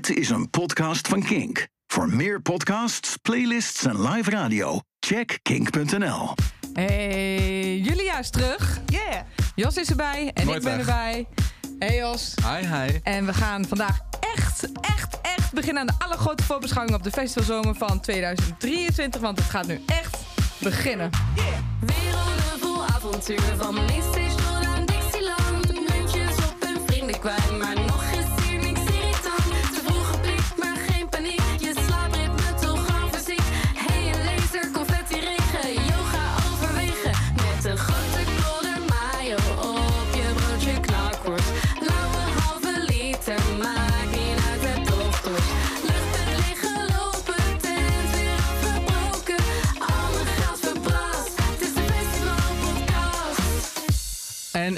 Dit is een podcast van Kink. Voor meer podcasts, playlists en live radio, check kink.nl. Hey, Julia is terug. Yeah. Jos is erbij en Nooit ik ben weg. erbij. Hey Jos. Hi, hi. En we gaan vandaag echt, echt, echt beginnen aan de allergrootste voorbeschouwing op de festivalzomer van 2023. Want het gaat nu echt beginnen. Werelden vol avontuur van tot aan Dixieland. Muntjes op en vrienden kwijt, maar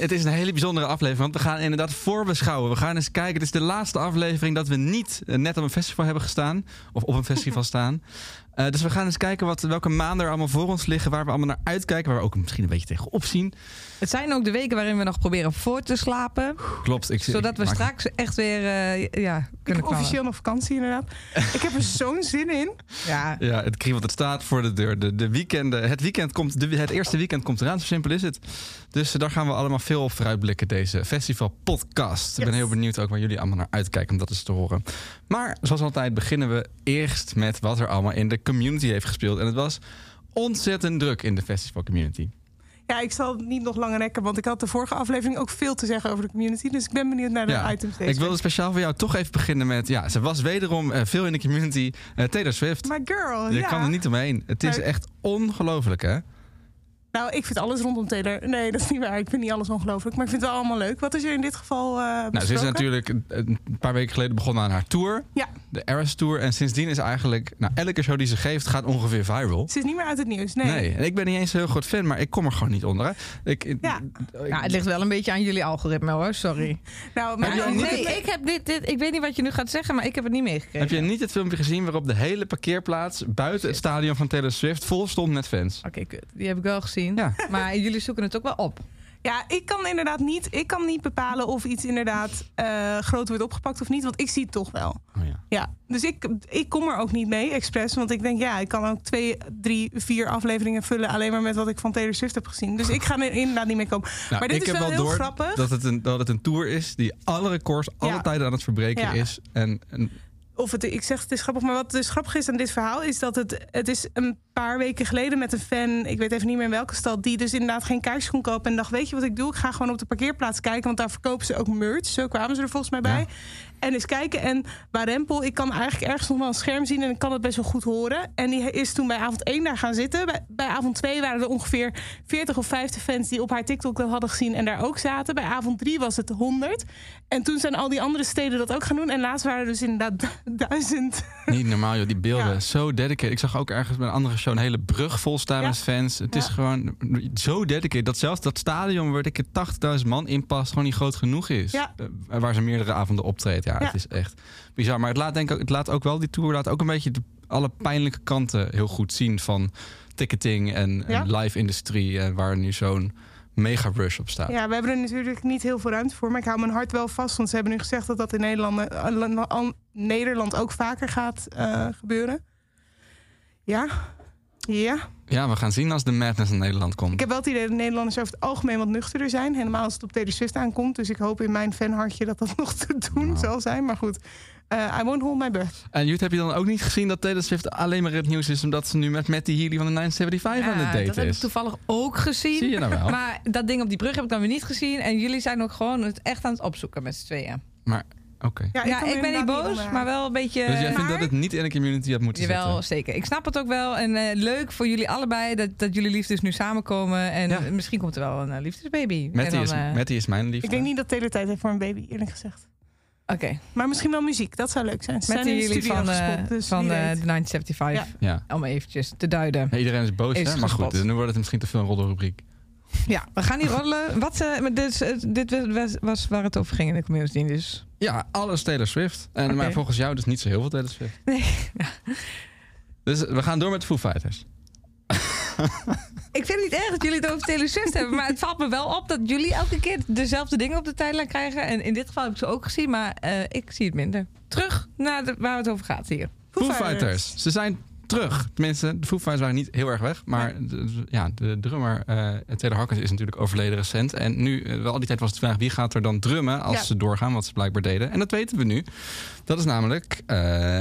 het is een hele bijzondere aflevering, want we gaan inderdaad voorbeschouwen. We gaan eens kijken. Het is de laatste aflevering dat we niet eh, net op een festival hebben gestaan. Of op een festival staan. Eh, dus we gaan eens kijken wat, welke maanden er allemaal voor ons liggen. Waar we allemaal naar uitkijken. Waar we ook misschien een beetje tegenop zien. Het zijn ook de weken waarin we nog proberen voor te slapen. Klopt. Ik, Zodat we ik straks echt weer eh, ja, Ik kunnen officieel nog vakantie inderdaad. ik heb er zo'n zin in. Ja, Ja, het kriebelt. Het staat voor de deur. De, de weekenden, het, weekend komt, de, het eerste weekend komt eraan. Zo simpel is het. Dus eh, daar gaan we allemaal veel op vooruitblikken. Deze festival podcast. Ik ben heel benieuwd ook waar jullie allemaal naar uitkijken om dat eens te horen. Maar zoals altijd beginnen we eerst met wat er allemaal in de community heeft gespeeld. En het was ontzettend druk in de festival community. Ja, ik zal het niet nog langer rekken, want ik had de vorige aflevering ook veel te zeggen over de community. Dus ik ben benieuwd naar de items deze ik wilde speciaal voor jou toch even beginnen met... Ja, ze was wederom eh, veel in de community. Eh, Taylor Swift. My girl, Je ja. kan er niet omheen. Het is echt ongelooflijk, hè? Nou, ik vind alles rondom Taylor... Nee, dat is niet waar. Ik vind niet alles ongelooflijk. Maar ik vind het wel allemaal leuk. Wat is er in dit geval eh Nou, ze is natuurlijk een paar weken geleden begonnen aan haar tour. Ja, De Eras Tour. En sindsdien is eigenlijk... Nou, elke show die ze geeft gaat ongeveer viral. ze is niet meer uit het nieuws. Nee. Nee. en ik ben niet eens een heel groot fan, maar ik kom er gewoon niet onder. Hè. Ik, Ja. ik- ja, het ligt wel een beetje aan jullie algoritme hoor, sorry. Nou, maar Heb nee, ik heb dit, dit, ik weet niet wat je nu gaat zeggen, maar ik heb het niet meegekregen. heb je niet het filmpje gezien waarop de hele parkeerplaats buiten het stadion van Taylor Swift vol stond met fans? Oké, kut. Die heb ik wel gezien. Ja. Maar jullie zoeken het ook wel op. Ja, ik kan inderdaad niet, ik kan niet bepalen of iets inderdaad eh, groot wordt opgepakt of niet. Want ik zie het toch wel. Oh, ja. Ja, dus ik, ik kom er ook niet mee, expres. Want ik denk, ja, ik kan ook twee, drie, vier afleveringen vullen... alleen maar met wat ik van Taylor Swift heb gezien. Dus ik ga er inderdaad niet mee komen. Nou, maar dit is wel, heel grappig. dat het, een, dat het een tour is die alle records alle Ja. tijden aan het verbreken Ja. is. En, en Of het, ik zeg het is grappig, maar wat dus grappig is aan dit verhaal... is dat het, het is een paar weken geleden met een fan... ik weet even niet meer in welke stad... die dus inderdaad geen kaartjes kon kopen... en dacht, weet je wat ik doe? Ik ga gewoon op de parkeerplaats kijken... want daar verkopen ze ook merch. Zo kwamen ze er volgens mij bij. Ja. En eens kijken. En Warempel, ik kan eigenlijk ergens nog wel een scherm zien... en ik kan het best wel goed horen. En die is toen bij avond 1 daar gaan zitten. Bij, bij avond 2 waren er ongeveer 40 of 50 fans... die op haar TikTok dat hadden gezien en daar ook zaten. Bij avond 3 was het 100. En toen zijn al die andere steden dat ook gaan doen. En laatst waren er dus inderdaad duizend. niet normaal, joh. Die beelden, Ja. zo dedicated. Ik zag ook ergens bij een andere show een hele brug vol staan Ja. met fans. Het is gewoon zo dedicated. Dat zelfs dat stadion waar ik 80.000 man in past... gewoon niet groot genoeg is. Ja. Eh, waar ze meerdere avonden optreedt. Ja, Ja. het is echt bizar. Maar het laat, denk ik, het laat ook wel, die tour laat ook een beetje... De, alle pijnlijke kanten heel goed zien van ticketing en, Ja. en live-industrie... en waar nu zo'n mega rush op staat. Ja, we hebben er natuurlijk niet heel veel ruimte voor. Maar ik hou mijn hart wel vast. Want ze hebben nu gezegd dat dat in Nederland, eh, Nederland ook vaker gaat eh, gebeuren. Ja. Ja. Ja, we gaan zien als de madness in Nederland komt. Ik heb wel het idee dat Nederlanders over het algemeen wat nuchterder zijn. Helemaal als het op Taylor Swift aankomt. Dus ik hoop in mijn fanhartje dat dat nog te doen Nou. zal zijn. Maar goed, eh I won't hold my breath. En Jut, heb je dan ook niet gezien dat Taylor Swift alleen maar het nieuws is... omdat ze nu met Matty Healy van de 975 aan het Ja, daten dat heb ik is? toevallig ook gezien. Zie je nou wel? Maar dat ding op die brug heb ik dan weer niet gezien. En jullie zijn ook gewoon het echt aan het opzoeken met z'n tweeën. Maar, oké. Ja, ik ben niet boos, maar wel een beetje... Dus jij vindt dat het niet in de community had moeten Jawel, zitten? zeker. Ik snap het ook wel. En eh, leuk voor jullie allebei dat, dat jullie liefdes nu samenkomen. En Ja. misschien komt er wel een eh, liefdesbaby. Matty, dan, is, eh, is mijn liefde. Ik denk niet dat Taylor tijd heeft voor een baby, eerlijk gezegd. Oké, Maar misschien wel muziek, dat zou leuk zijn. Ze met zijn jullie van, eh, dus van eh, de 1975. Ja. Ja. Om eventjes te duiden. Iedereen is boos, Is hè? Maar goed, gespot. nu wordt het misschien te veel een roddelrubriek. Ja, we gaan niet roddelen. Wat, eh, maar dit, dit was, was waar het over ging in de community. Dus Ja, alles Taylor Swift. En. Maar volgens jou dus niet zo heel veel Taylor Swift. nee. Dus we gaan door met de Foo Fighters. Ik vind het niet erg dat jullie het over Taylor Swift hebben. Maar het valt me wel op dat jullie elke keer dezelfde dingen op de tijdlijn krijgen. En in dit geval heb ik ze ook gezien, maar eh, ik zie het minder. Terug naar de, waar het over gaat hier. Foo Foo Fighters. Fighters. Ze zijn terug. Tenminste, de Foo Fighters waren niet heel erg weg. Maar de, de- ja, de drummer Taylor Hawkins is natuurlijk overleden recent. En nu, eh, wel al die tijd was het de vraag... wie gaat er dan drummen als Ja. ze doorgaan? Wat ze blijkbaar deden. En dat weten we nu. Dat is namelijk, eh,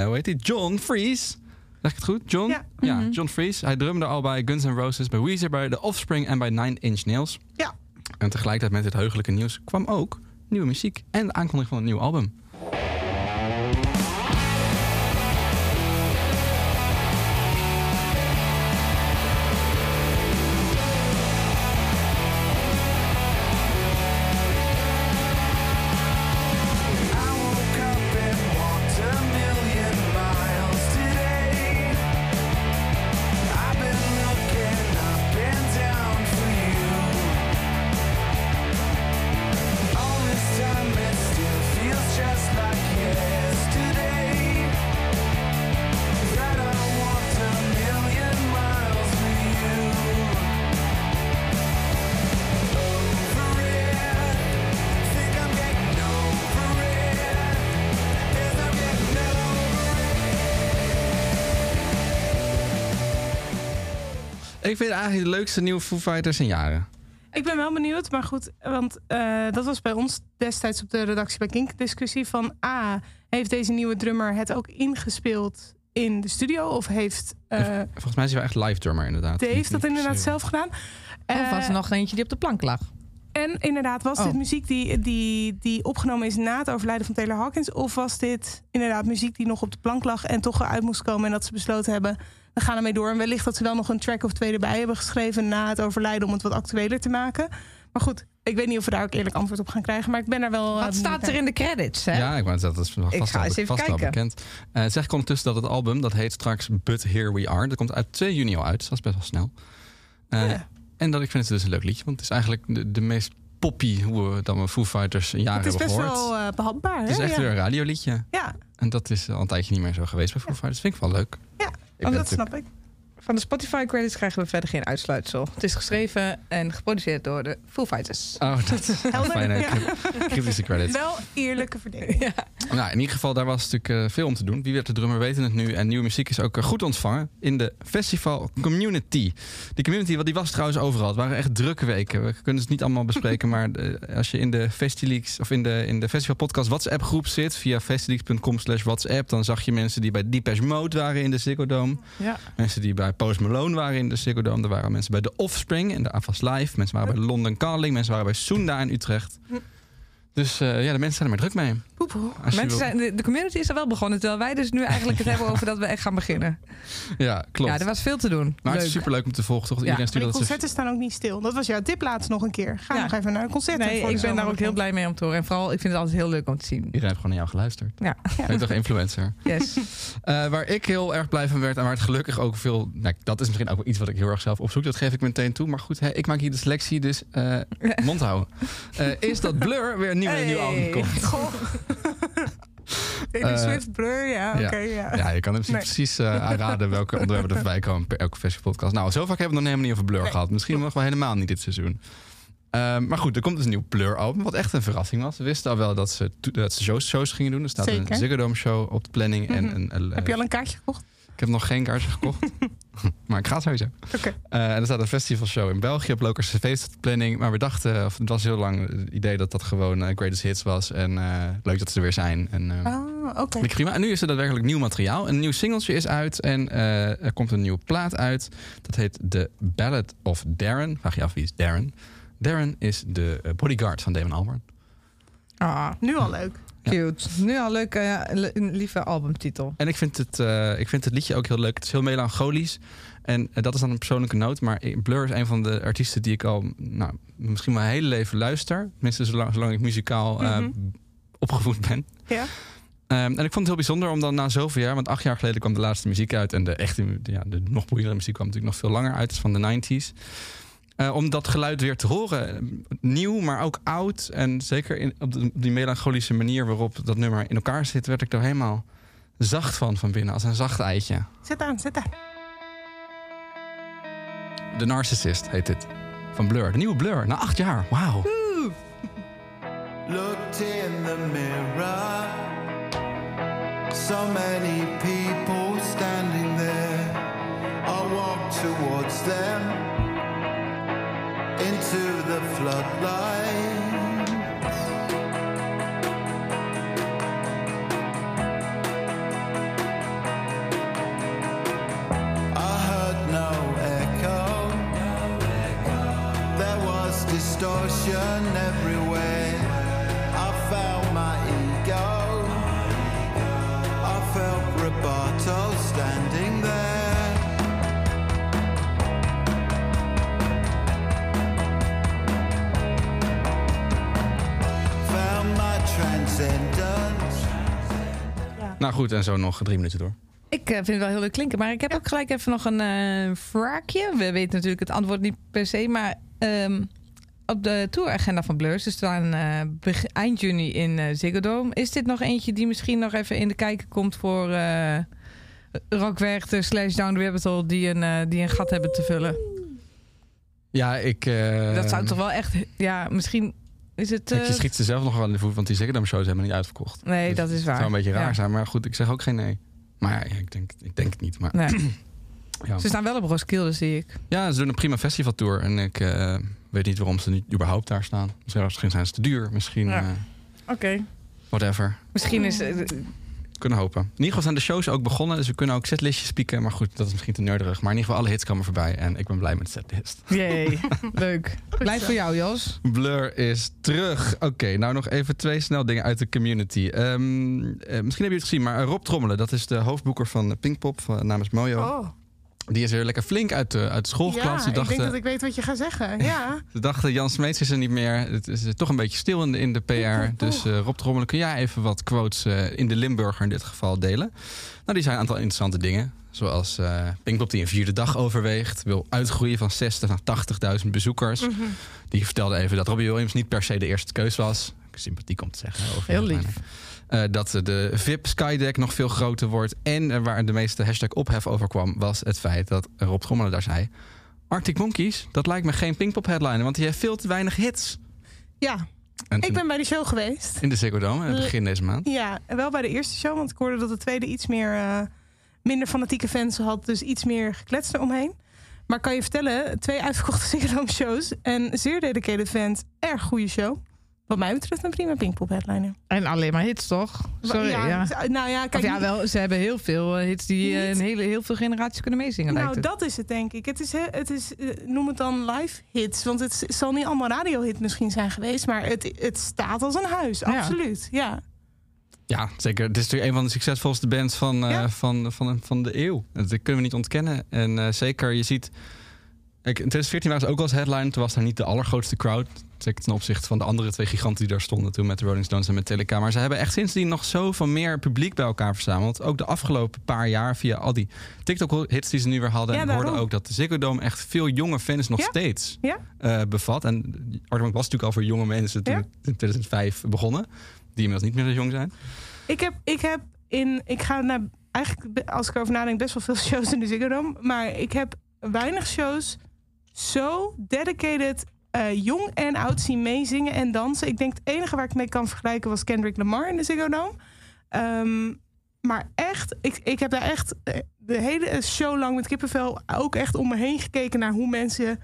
hoe heet hij? John Fries. Zeg ik het goed? John? Ja. Mhm. John Fries. Hij drumde al bij Guns N' Roses, bij Weezer, bij The Offspring en bij Nine Inch Nails. Ja. En tegelijkertijd met dit heugelijke nieuws kwam ook nieuwe muziek en de aankondiging van een nieuw album. Ik vind het eigenlijk de leukste nieuwe Foo Fighters in jaren. Ik ben wel benieuwd, maar goed, want eh, dat was bij ons destijds op de redactie bij Kink discussie van A, heeft deze nieuwe drummer het ook ingespeeld in de studio of heeft eh, Volgens mij is hij wel echt live drummer inderdaad. Dave Niet- dat inderdaad zelf gedaan? Of was Eh, er nog eentje die op de plank lag? En inderdaad, was Oh. dit muziek die, die, die opgenomen is na het overlijden van Taylor Hawkins? Of was dit inderdaad muziek die nog op de plank lag en toch eruit moest komen en dat ze besloten hebben, we gaan ermee door. En wellicht dat ze wel nog een track of twee erbij hebben geschreven na het overlijden om het wat actueler te maken. Maar goed, ik weet niet of we daar ook eerlijk antwoord op gaan krijgen, maar ik ben daar wel. eh, Wat staat benieuwd er in de credits? Hè? Ja, ik wou dat is vast, Ik ga wel, eens even vast wel kijken. bekend. Eh zeg ik ondertussen dat het album, dat heet straks But Here We Are. Dat komt uit 2 juni al uit, dus dat is best wel snel. Eh, Ja. En dat ik vind het dus een leuk liedje, want het is eigenlijk de, de meest poppy hoe we dan we Foo Fighters een jaar Het is hebben best gehoord. wel eh, behapbaar. het is hè? echt ja. weer een radioliedje. Ja, En dat is al een tijdje niet meer zo geweest bij Foo Fighters. Vind ik wel leuk. ja. Ik Oh, dat snap ik. Van de Spotify credits krijgen we verder geen uitsluitsel. Het is geschreven en geproduceerd door de Foo Fighters. Oh, dat is Helder. fijne Ja. kritische credits. Wel eerlijke verdeling. Nou, in ieder geval, daar was natuurlijk eh, veel om te doen. Wie werd de drummer, weten het nu. En nieuwe muziek is ook eh, goed ontvangen in de festival community. Die community, want die was trouwens overal. Het waren echt drukke weken. We kunnen het niet allemaal bespreken. maar eh, als je in de Festileaks of in de, in de Festival Podcast WhatsApp groep zit, via festileaks.com slash WhatsApp, dan zag je mensen die bij Depeche Mode waren in de Ziggo Dome. Ja. Mensen die bij Post Malone waren in de Ziggo Dome. Er waren mensen bij The Offspring in de Avas Live. Mensen waren bij London Calling. Mensen waren bij Sunda in Utrecht. Dus eh, ja, de mensen zijn er maar druk mee. Mensen zijn, de, de community is er wel begonnen, terwijl wij dus nu eigenlijk het hebben over dat we echt gaan beginnen. Ja, klopt. Ja, er was veel te doen. Maar het Leuk. is superleuk om te volgen, toch? Ja, Iedereen ze... concerten staan ook niet stil. Dat was jouw tip laatst nog een keer. Ga Ja. nog even naar een concert. Nee, voor ik ben daar ook heel blij mee om te horen. En vooral, ik vind het altijd heel leuk om te zien. Iedereen heeft gewoon naar jou geluisterd. Ja, Ben je toch influencer? yes. Eh, waar ik heel erg blij van werd en waar het gelukkig ook veel... Nou, dat is misschien ook wel iets wat ik heel erg zelf opzoek. Dat geef ik meteen toe. Maar goed, hè, ik maak hier de selectie, dus eh mond houden. Eh, is dat Blur weer een nieuw, een nieuw Hey. album komt. Goh. Taylor Eh, Swift, Blur, ja, oké, ja. Ja, je kan hem Nee. precies eh, aanraden welke onderwerpen er voorbij komen per elke festivalpodcast. Nou, zo vaak hebben we nog helemaal niet over Blur Nee. gehad. Misschien nog wel helemaal niet dit seizoen. Ehm, maar goed, er komt dus een nieuw Blur-album, wat echt een verrassing was. We wisten al wel dat ze, dat ze shows, shows gingen doen. Er staat Zeker. een Ziggo Dome show op de planning. en Mhm. een, een- Heb je al een kaartje gekocht? Ik heb nog geen kaartje gekocht, maar ik ga sowieso. Oké. Eh, en er staat een festivalshow in België op Lokers Feest op de planning. Maar we dachten, of het was heel lang het idee dat dat gewoon eh, Greatest Hits was. En eh, leuk dat ze er weer zijn. En, eh, Ah, oké. Ik prima. En nu is er daadwerkelijk nieuw materiaal. Een nieuw singeltje is uit en eh, er komt een nieuwe plaat uit. Dat heet The Ballad of Darren. Vraag je af wie is Darren? Darren is de bodyguard van Damon Albarn. Ah, Nu al leuk. Cute. Nu al leuk, le- een lieve albumtitel. En ik vind, het, eh, ik vind het liedje ook heel leuk. Het is heel melancholisch. En eh, dat is dan een persoonlijke noot. Maar Blur is een van de artiesten die ik al nou, misschien mijn hele leven luister. Tenminste, zolang, zolang ik muzikaal eh, Mhm. opgevoed ben. Ja. Ehm, en ik vond het heel bijzonder om dan na zoveel jaar, want acht jaar geleden kwam de laatste muziek uit en de echte, ja, de nog boeiendere muziek kwam natuurlijk nog veel langer uit, is van de 90s. Eh, om dat geluid weer te horen. Nieuw, maar ook oud. En zeker in, op, de- op die melancholische manier waarop dat nummer in elkaar zit, werd ik er helemaal zacht van van binnen, als een zacht eitje. Zet aan, zet aan. The Narcissist heet dit. Van Blur. De nieuwe Blur. Na acht jaar. Wauw. Looked in the mirror. So many people standing there. I walked towards them into the floodlight. I heard no echo. There was distortion Nou goed, en zo nog drie minuten door. Ik eh, vind het wel heel leuk klinken, maar ik heb ook gelijk even nog een eh vraagje. We weten natuurlijk het antwoord niet per se, maar ehm, op de touragenda van Blur, ze staan eh, beg- eind juni in eh Ziggo Dome. Is dit nog eentje die misschien nog even in de kijker komt voor eh Rockwerchter slash Down the Rabbit Hole die een, eh, die een gat hebben te vullen? Ja, ik... eh, dat zou toch wel echt, ja, misschien is het... je eh, schiet ze zelf nog wel in de voet, want die Ziggo shows hebben niet uitverkocht. nee, Dus dat is Het waar. zou een beetje raar Ja. zijn, maar goed, ik zeg ook geen nee. Maar ja, ik denk, ik denk het niet. Maar, Nee. ja. Ze staan wel op Roskilde, zie ik. ja, ze doen een prima festivaltour. En ik eh, weet niet waarom ze niet überhaupt daar staan. Misschien zijn ze te duur, misschien Ja. eh, Oké. whatever. Misschien is... Kunnen hopen. In ieder geval zijn de shows ook begonnen, dus we kunnen ook setlistjes pieken. Maar goed, dat is misschien te nerderig. Maar in ieder geval, alle hits komen voorbij. En ik ben blij met de setlist. Jee, leuk. Blijf voor jou, Jos. Blur is terug. Oké, nou nog even twee snel dingen uit de community. Ehm, eh, misschien hebben jullie het gezien, maar Rob Trommelen, dat is de hoofdboeker van Pinkpop van, namens Mojo. Oh, Die is weer lekker flink uit de, uit de school ja. Ze ik denk dachten, dat ik weet wat je gaat zeggen. Ja. ze dachten, Jan Smeets is er niet meer. Het is eh, toch een beetje stil in de, in de PR. Dus eh, Rob Trommelen, kun jij even wat quotes eh, in de Limburger in dit geval delen? Nou, die zijn een aantal interessante dingen. Zoals eh Pinkpop die een vierde dag overweegt. Wil uitgroeien van 60 naar 80.000 bezoekers. Mhm. Die vertelde even dat Robbie Williams niet per se de eerste keus was. Sympathiek om te zeggen. Over Heel weinig. Eh, dat de VIP Skydeck nog veel groter wordt. En eh, waar de meeste hashtag ophef over kwam... was het feit dat Rob Trommelen daar zei... Arctic Monkeys, dat lijkt me geen Pinkpop headliner... want die heeft veel te weinig hits. ja, En ik ben bij die show geweest. In de Ziggo Dome, begin deze maand. Ja, en wel bij de eerste show, want ik hoorde dat de tweede iets meer, eh, minder fanatieke fans had. Dus iets meer geklets eromheen. Maar kan je vertellen, twee uitverkochte Ziggo Dome shows. En zeer dedicated fans, erg goede show. Wat mij betreft een prima Pinkpop headliner. En alleen maar hits, toch? Sorry, ja. ja, Nou ja, kijk, ja, wel, ze hebben heel veel eh, hits die eh, Niet- een hele, heel veel generaties kunnen meezingen. Nou, dat is het denk ik. Het is, he- het is eh, noem het dan live hits. Want het zal niet allemaal radiohit misschien zijn geweest. Maar het, het staat als een huis, Ja. absoluut. Ja. Ja, zeker. Het is natuurlijk een van de succesvolste bands van, eh, Ja. van, van, van de eeuw. Dat kunnen we niet ontkennen. En eh, zeker, je ziet... Kijk, in 2014 waren ze ook als headline. Toen was daar niet de allergrootste crowd. Zeker ten opzichte van de andere twee giganten die daar stonden toen met de Rolling Stones en met Metallica. Maar ze hebben echt sindsdien nog zoveel meer publiek bij elkaar verzameld. Ook de afgelopen paar jaar via al die TikTok-hits die ze nu weer hadden. Ja, en we hoorden ook dat de Ziggo Dome echt veel jonge fans nog Ja. steeds Ja. eh, bevat. En Arctic was natuurlijk al voor jonge mensen toen in 2005 begonnen. Die inmiddels niet meer zo jong zijn. Ik heb, ik heb in, ik ga naar, eigenlijk als ik erover nadenk, best wel veel shows in de Ziggo Dome. Maar ik heb weinig shows zo dedicated eh, jong en oud zien meezingen en dansen. Ik denk het enige waar ik mee kan vergelijken was Kendrick Lamar in de Ziggo Dome. Ehm, maar echt, ik, ik heb daar echt eh, de hele show lang met kippenvel ook echt om me heen gekeken naar hoe mensen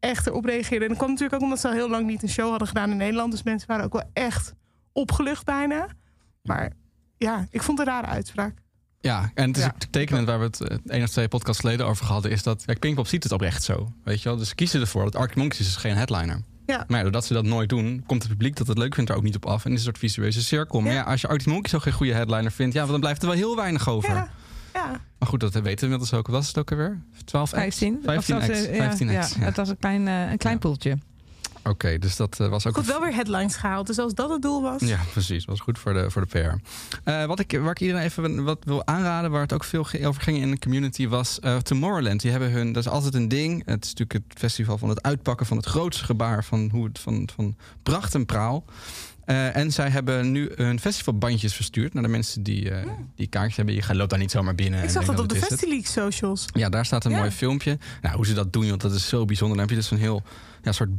echt erop reageerden. En dat kwam natuurlijk ook omdat ze al heel lang niet een show hadden gedaan in Nederland. Dus mensen waren ook wel echt opgelucht bijna. Maar ja, ik vond het een rare uitspraak. Ja, en het is Ja. tekenend waar we het eh, één of twee podcasts geleden over hadden, is dat Pinkpop ziet het oprecht zo. Weet je wel? Dus ze kiezen ervoor dat Arctic Monkeys is geen headliner. Ja. Maar ja, doordat ze dat nooit doen, komt het publiek dat het leuk vindt er ook niet op af. En is een soort visueuze cirkel. Maar Ja. als je Arctic Monkeys ook geen goede headliner vindt, ja, dan blijft er wel heel weinig over. Ja, ja. Maar goed, dat weten we inmiddels ook. Was het ook alweer? 12 acts? 15. 15 Of dat, acts. eh, 15 ja, acts. ja, ja. het was een klein, eh, een klein poeltje. Oké, dus dat eh, was ook Goed, wel weer headlines gehaald. Dus als dat het doel was. Ja, precies. Was goed voor de, voor de PR. Eh, wat ik, waar ik iedereen even wat wil aanraden, waar het ook veel over ging in de community, was eh, Tomorrowland. Die hebben hun, dat is altijd een ding. Het is natuurlijk het festival van het uitpakken van het grootste gebaar van hoe het van, van pracht en praal. Eh, en zij hebben nu hun festivalbandjes verstuurd naar de mensen die, eh, die kaartjes hebben. Je gaat- loopt daar niet zomaar binnen. Ik zag dat op de "Wat is het?" Festileaks socials. Ja, daar staat een Ja. mooi filmpje. Nou, hoe ze dat doen, want dat is zo bijzonder. Dan heb je dus een heel ja, soort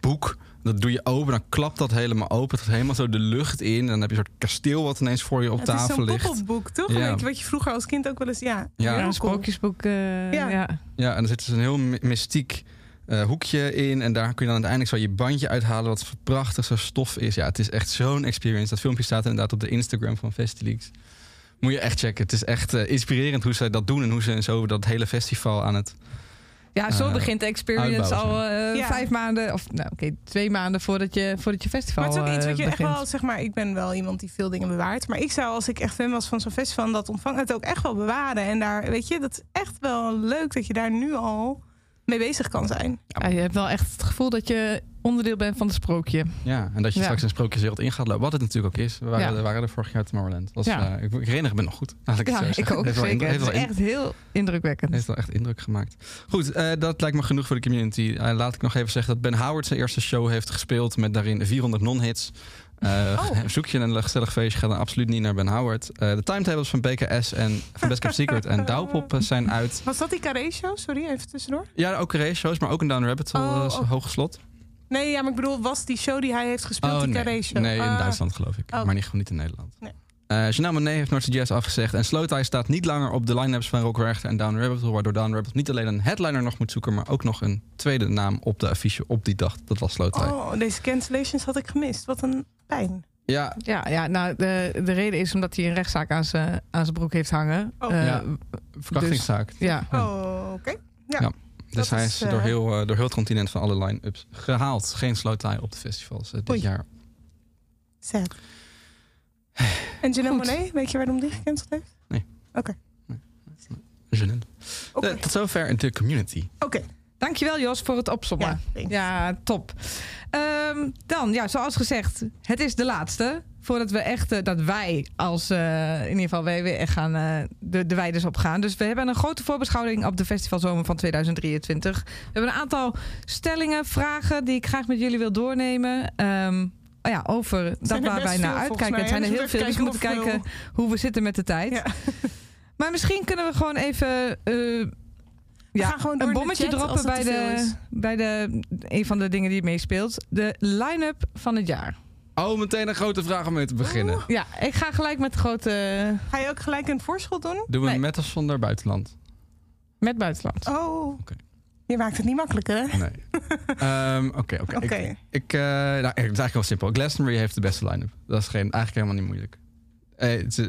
boek. Dat doe je open, dan klapt dat helemaal open. Het gaat helemaal zo de lucht in. En dan heb je een soort kasteel wat ineens voor je op het is tafel zo'n ligt. pop-up boek, toch? Ja. Weet je wat je vroeger als kind ook wel eens... Ja, Ja. Een cool. sprookjesboek. eh, Ja. ja. Ja, en er zit dus een heel my- mystiek eh, hoekje in. En daar kun je dan uiteindelijk zo je bandje uithalen. Wat prachtig zo stof is. Ja, het is echt zo'n experience. Dat filmpje staat inderdaad op de Instagram van Festileaks. Moet je echt checken. Het is echt eh, inspirerend hoe zij dat doen. En hoe ze zo dat hele festival aan het... Ja, zo Eh, begint de experience al eh, Ja. vijf maanden, of nou oké, twee maanden voordat je, voordat je festival Maar het is ook iets wat je echt wel, zeg maar, ik ben wel iemand die veel dingen bewaart. Maar ik zou, als ik echt fan was van zo'n festival en dat ontvangen, het ook echt wel bewaren. En daar, weet je, dat is echt wel leuk dat je daar nu al mee bezig kan zijn. Ja, je hebt wel echt het gevoel dat je onderdeel bent van het sprookje. Ja, en dat je Ja. straks in een sprookjeswereld in gaat lopen. Wat het natuurlijk ook is. We waren, Ja. we waren er vorig jaar te Tomorrowland. Was, Ja. eh, ik, ik herinner me nog goed. Laat ik het Ja, zo ik ook Heeft wel zeker. indruk- Het is wel echt heel indrukwekkend. heeft wel echt indruk gemaakt. Goed, eh, dat lijkt me genoeg voor de community. Eh, laat ik nog even zeggen dat Ben Howard zijn eerste show heeft gespeeld met daarin 400 non-hits. Oh. Zoek je een gezellig feestje, ga dan absoluut niet naar Ben Howard. Eh, de timetables van BKS en van Best Kept Secret en Douwpop eh, zijn uit. Was dat die Carré-show? Sorry, even tussendoor. Ja, ook race-shows, maar ook een Down Rabbit Hole, Oh, oh. hoge slot. Nee, ja, maar ik bedoel, was die show die hij heeft gespeeld, die Oh, nee. Carré-show? Nee, in Ah, Duitsland geloof ik. Maar niet, niet in Nederland. Nee. Janelle Monáe heeft North Jazz afgezegd. En Slow Tie staat niet langer op de line-ups van Rock Werchter en Down Rabbit Hole. Waardoor Down Rabbit niet alleen een headliner nog moet zoeken... maar ook nog een tweede naam op de affiche op die dag. Dat was Slow Tie. Oh, deze cancellations had ik gemist. Wat een pijn. Ja, Ja, ja nou, de, de reden is omdat hij een rechtszaak aan zijn aan zijn broek heeft hangen. Oh. Eh, Ja. verkrachtingszaak. ja. Oh, oké. Ja. Ja. Dus Dat hij is, is door, eh, heel, eh, door heel het continent van alle line-ups gehaald. Geen Slow Tie op de festivals dit Oei. jaar. Sad. En Janelle. Monáe, weet je waarom die gecanceld heeft? Janelle. Oké. Eh, tot zover de community. Oké. Dankjewel Jos voor het opzommen. Ja, top. Ehm, dan, ja, zoals gezegd, het is de laatste. Voordat we echt, eh, dat wij als, eh, in ieder geval wij weer echt gaan, eh, de, de weiders op gaan. Dus we hebben een grote voorbeschouwing op de festivalzomer van 2023. We hebben een aantal stellingen, vragen die ik graag met jullie wil doornemen. Ehm, oh ja, over dat waar wij naar uitkijken. Het zijn er hè? heel Dus veel, dus we moeten kijken hoe we zitten met de tijd. Ja. Maar misschien kunnen we gewoon even... eh, ja, gaan gewoon door een bommetje chat droppen bij, de, bij de, een van de dingen die meespeelt. De line-up van het jaar. Oh, meteen een grote vraag om mee te beginnen. Ja, ik ga gelijk met de grote... Ga je ook gelijk een voorschot doen? Doen we Nee. met of zonder buitenland? Met buitenland. Oh. Oké. Je maakt het niet makkelijker, hè? Nee. Ehm, Oké, oké. Oké. Ik, ik, eh, nou, het is eigenlijk heel simpel. Glastonbury heeft de beste line-up. Dat is geen, eigenlijk helemaal niet moeilijk.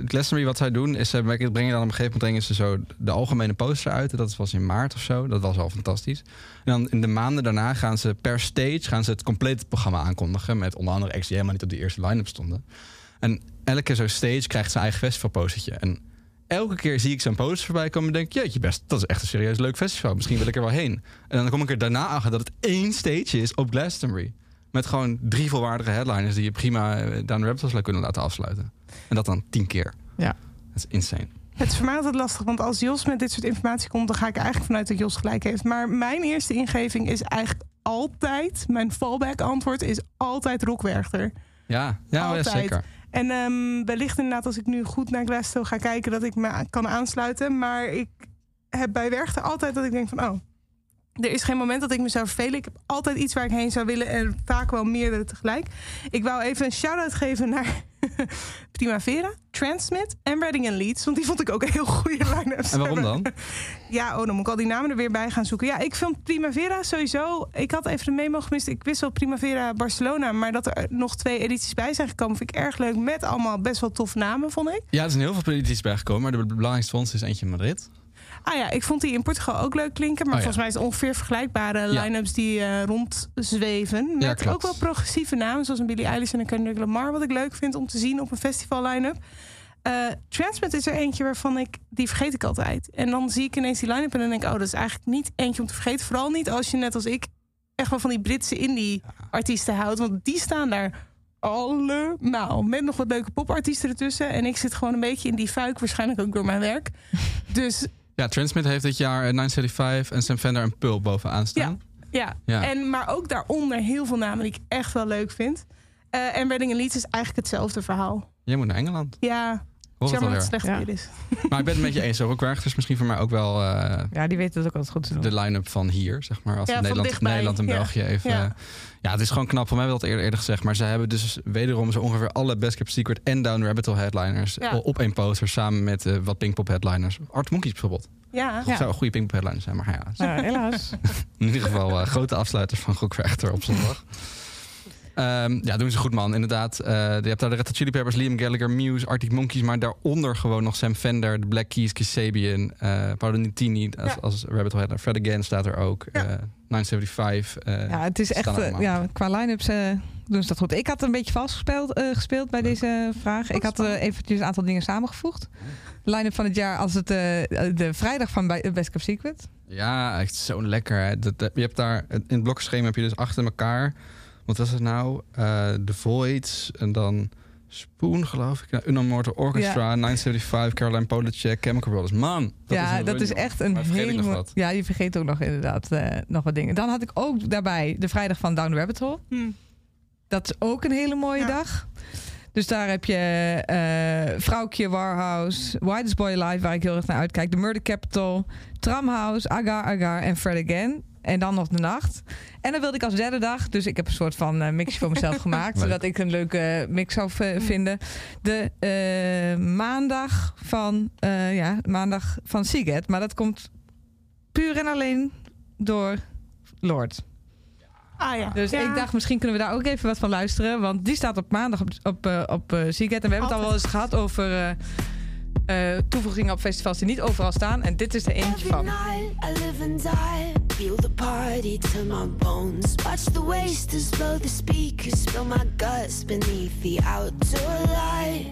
Glastonbury, wat zij doen, is ze brengen dan op een gegeven moment brengen ze zo de algemene poster uit. Dat was in maart of zo. Dat was al fantastisch. En dan in de maanden daarna gaan ze per stage gaan ze het complete programma aankondigen. Met onder andere acts die helemaal niet op de eerste line-up stonden. En elke zo'n stage krijgt zijn eigen festivalpostertje. En elke keer zie ik zo'n poster voorbij komen en denk jeetje best, dat is echt een serieus leuk festival. Misschien wil ik er wel heen. En dan kom ik er daarna achter dat het één stage is op Glastonbury. Met gewoon drie volwaardige headliners die je prima eh, down hole zou kunnen laten afsluiten. En dat dan tien keer. Ja. Dat is insane. Het is voor mij altijd lastig, want als Jos met dit soort informatie komt, dan ga ik er eigenlijk vanuit dat Jos gelijk heeft. Maar mijn eerste ingeving is eigenlijk altijd, mijn fallback antwoord is altijd Rockwerchter. Ja, ja, ja Altijd. zeker. En ehm, wellicht inderdaad als ik nu goed naar Glasgow ga kijken, dat ik me kan aansluiten. Maar ik heb bij Werchter altijd dat ik denk van, oh, er is geen moment dat ik me zou vervelen. Ik heb altijd iets waar ik heen zou willen en vaak wel meerdere tegelijk. Ik wou even een shout-out geven naar Primavera, Transmit en Reading and Leeds. Want die vond ik ook een heel goede line-up. En waarom dan? Ja, oh, dan moet ik al die namen er weer bij gaan zoeken. Ja, ik vind Primavera sowieso... Ik had even de memo gemist. Ik wist wel Primavera Barcelona. Maar dat er nog twee edities bij zijn gekomen... vind ik erg leuk. Met allemaal best wel toffe namen, vond ik. Ja, er zijn heel veel politici bijgekomen, maar de belangrijkste van ons is eentje in Madrid. Ah ja, ik vond die in Portugal ook leuk klinken. Maar Oh volgens mij is het ongeveer vergelijkbare line-ups die eh, rondzweven. Met ook wel progressieve namen, zoals een Billie Eilish en een Kendrick Lamar. Wat ik leuk vind om te zien op een festival line-up. Eh, Transmit is er eentje waarvan ik, die vergeet ik altijd. En dan zie ik ineens die line-up en dan denk ik, oh, dat is eigenlijk niet eentje om te vergeten. Vooral niet als je net als ik echt wel van die Britse indie-artiesten houdt. Want die staan daar allemaal. Met nog wat leuke popartiesten ertussen. En ik zit gewoon een beetje in die fuik, waarschijnlijk ook door mijn werk. Dus Ja, Transmit heeft dit jaar eh, 975 en Sam Fender en Pulp bovenaan staan. ja, Ja. En, maar ook daaronder heel veel namen die ik echt wel leuk vind. Eh, en Reading en Leeds is eigenlijk hetzelfde verhaal. Jij moet naar Engeland. Ja, Hoor het dat alweer. slecht Ja. is. Maar ik ben het met je eens. Ook Werchter is misschien voor mij ook wel eh, Ja, die weten het ook altijd goed te doen. de line-up van hier, zeg maar. Als Ja, Nederland, Nederland en ja. België even... Ja. Het is gewoon knap. Voor mij hebben we dat eerder, eerder gezegd. Maar ze hebben dus wederom zo ongeveer alle Best Kept Secret en Down Rabbit Hole headliners Ja. op één poster. Samen met eh, wat Pinkpop headliners. Art Monkeys bijvoorbeeld. Ja, Ja. Zou een goede Pinkpop headliner zijn. Maar ja, Ja, helaas. in ieder geval eh, grote afsluiters van Gokvechter op zondag. Ehm, ja, doen ze goed, man. Inderdaad. eh, je hebt daar de Red Hot Chili Peppers, Liam Gallagher, Muse, Arctic Monkeys. Maar daaronder gewoon nog Sam Fender, de Black Keys, Kasabian, eh Paolo Nutini als, Ja. als Rabbit Hole. Fred Again staat er ook. Ja. eh 975. eh, Ja, het is echt, ja, qua line-ups doen ze dat goed. Ik had een beetje vals gespeeld, gespeeld bij deze vraag. Ik had eventjes een aantal dingen samengevoegd. Line-up van het jaar als het de vrijdag van Best Kept Secret. Ja, echt zo lekker. Hè. Dat- je hebt daar, in het blokschema heb je dus achter elkaar... Wat was het nou? Eh The Voids en dan Spoon, geloof ik. Ja, Unamortal Orchestra, 975, Caroline Polachek, Chemical Brothers. Man, dat ja, is dat is echt een hele. Ja, je vergeet ook nog inderdaad eh, nog wat dingen. Dan had ik ook daarbij de vrijdag van Down the Rabbit Hole. Hm. Dat is ook een hele mooie Ja. dag. Dus daar heb je eh Vrouwtje Warhouse, Widest Boy Live, waar ik heel erg naar uitkijk. The Murder Capital, Tramhouse, Agar Agar en Fred Again. En dan nog de nacht. En dan wilde ik als derde dag, dus ik heb een soort van eh, mixje voor mezelf gemaakt, Leuk. zodat ik een leuke mix zou v- vinden. De eh, maandag van, eh, ja, maandag van Siget. Maar dat komt puur en alleen door Lord. Ah ja. Dus Ja. ik dacht, misschien kunnen we daar ook even wat van luisteren. Want die staat op maandag op, op, eh, op eh, Seagate. En we hebben het al wel eens gehad over eh, toevoegingen op festivals die niet overal staan. En dit is er eentje van. I feel the party to my bones. Watch the wasters blow the speakers, spill my guts beneath the outdoor light.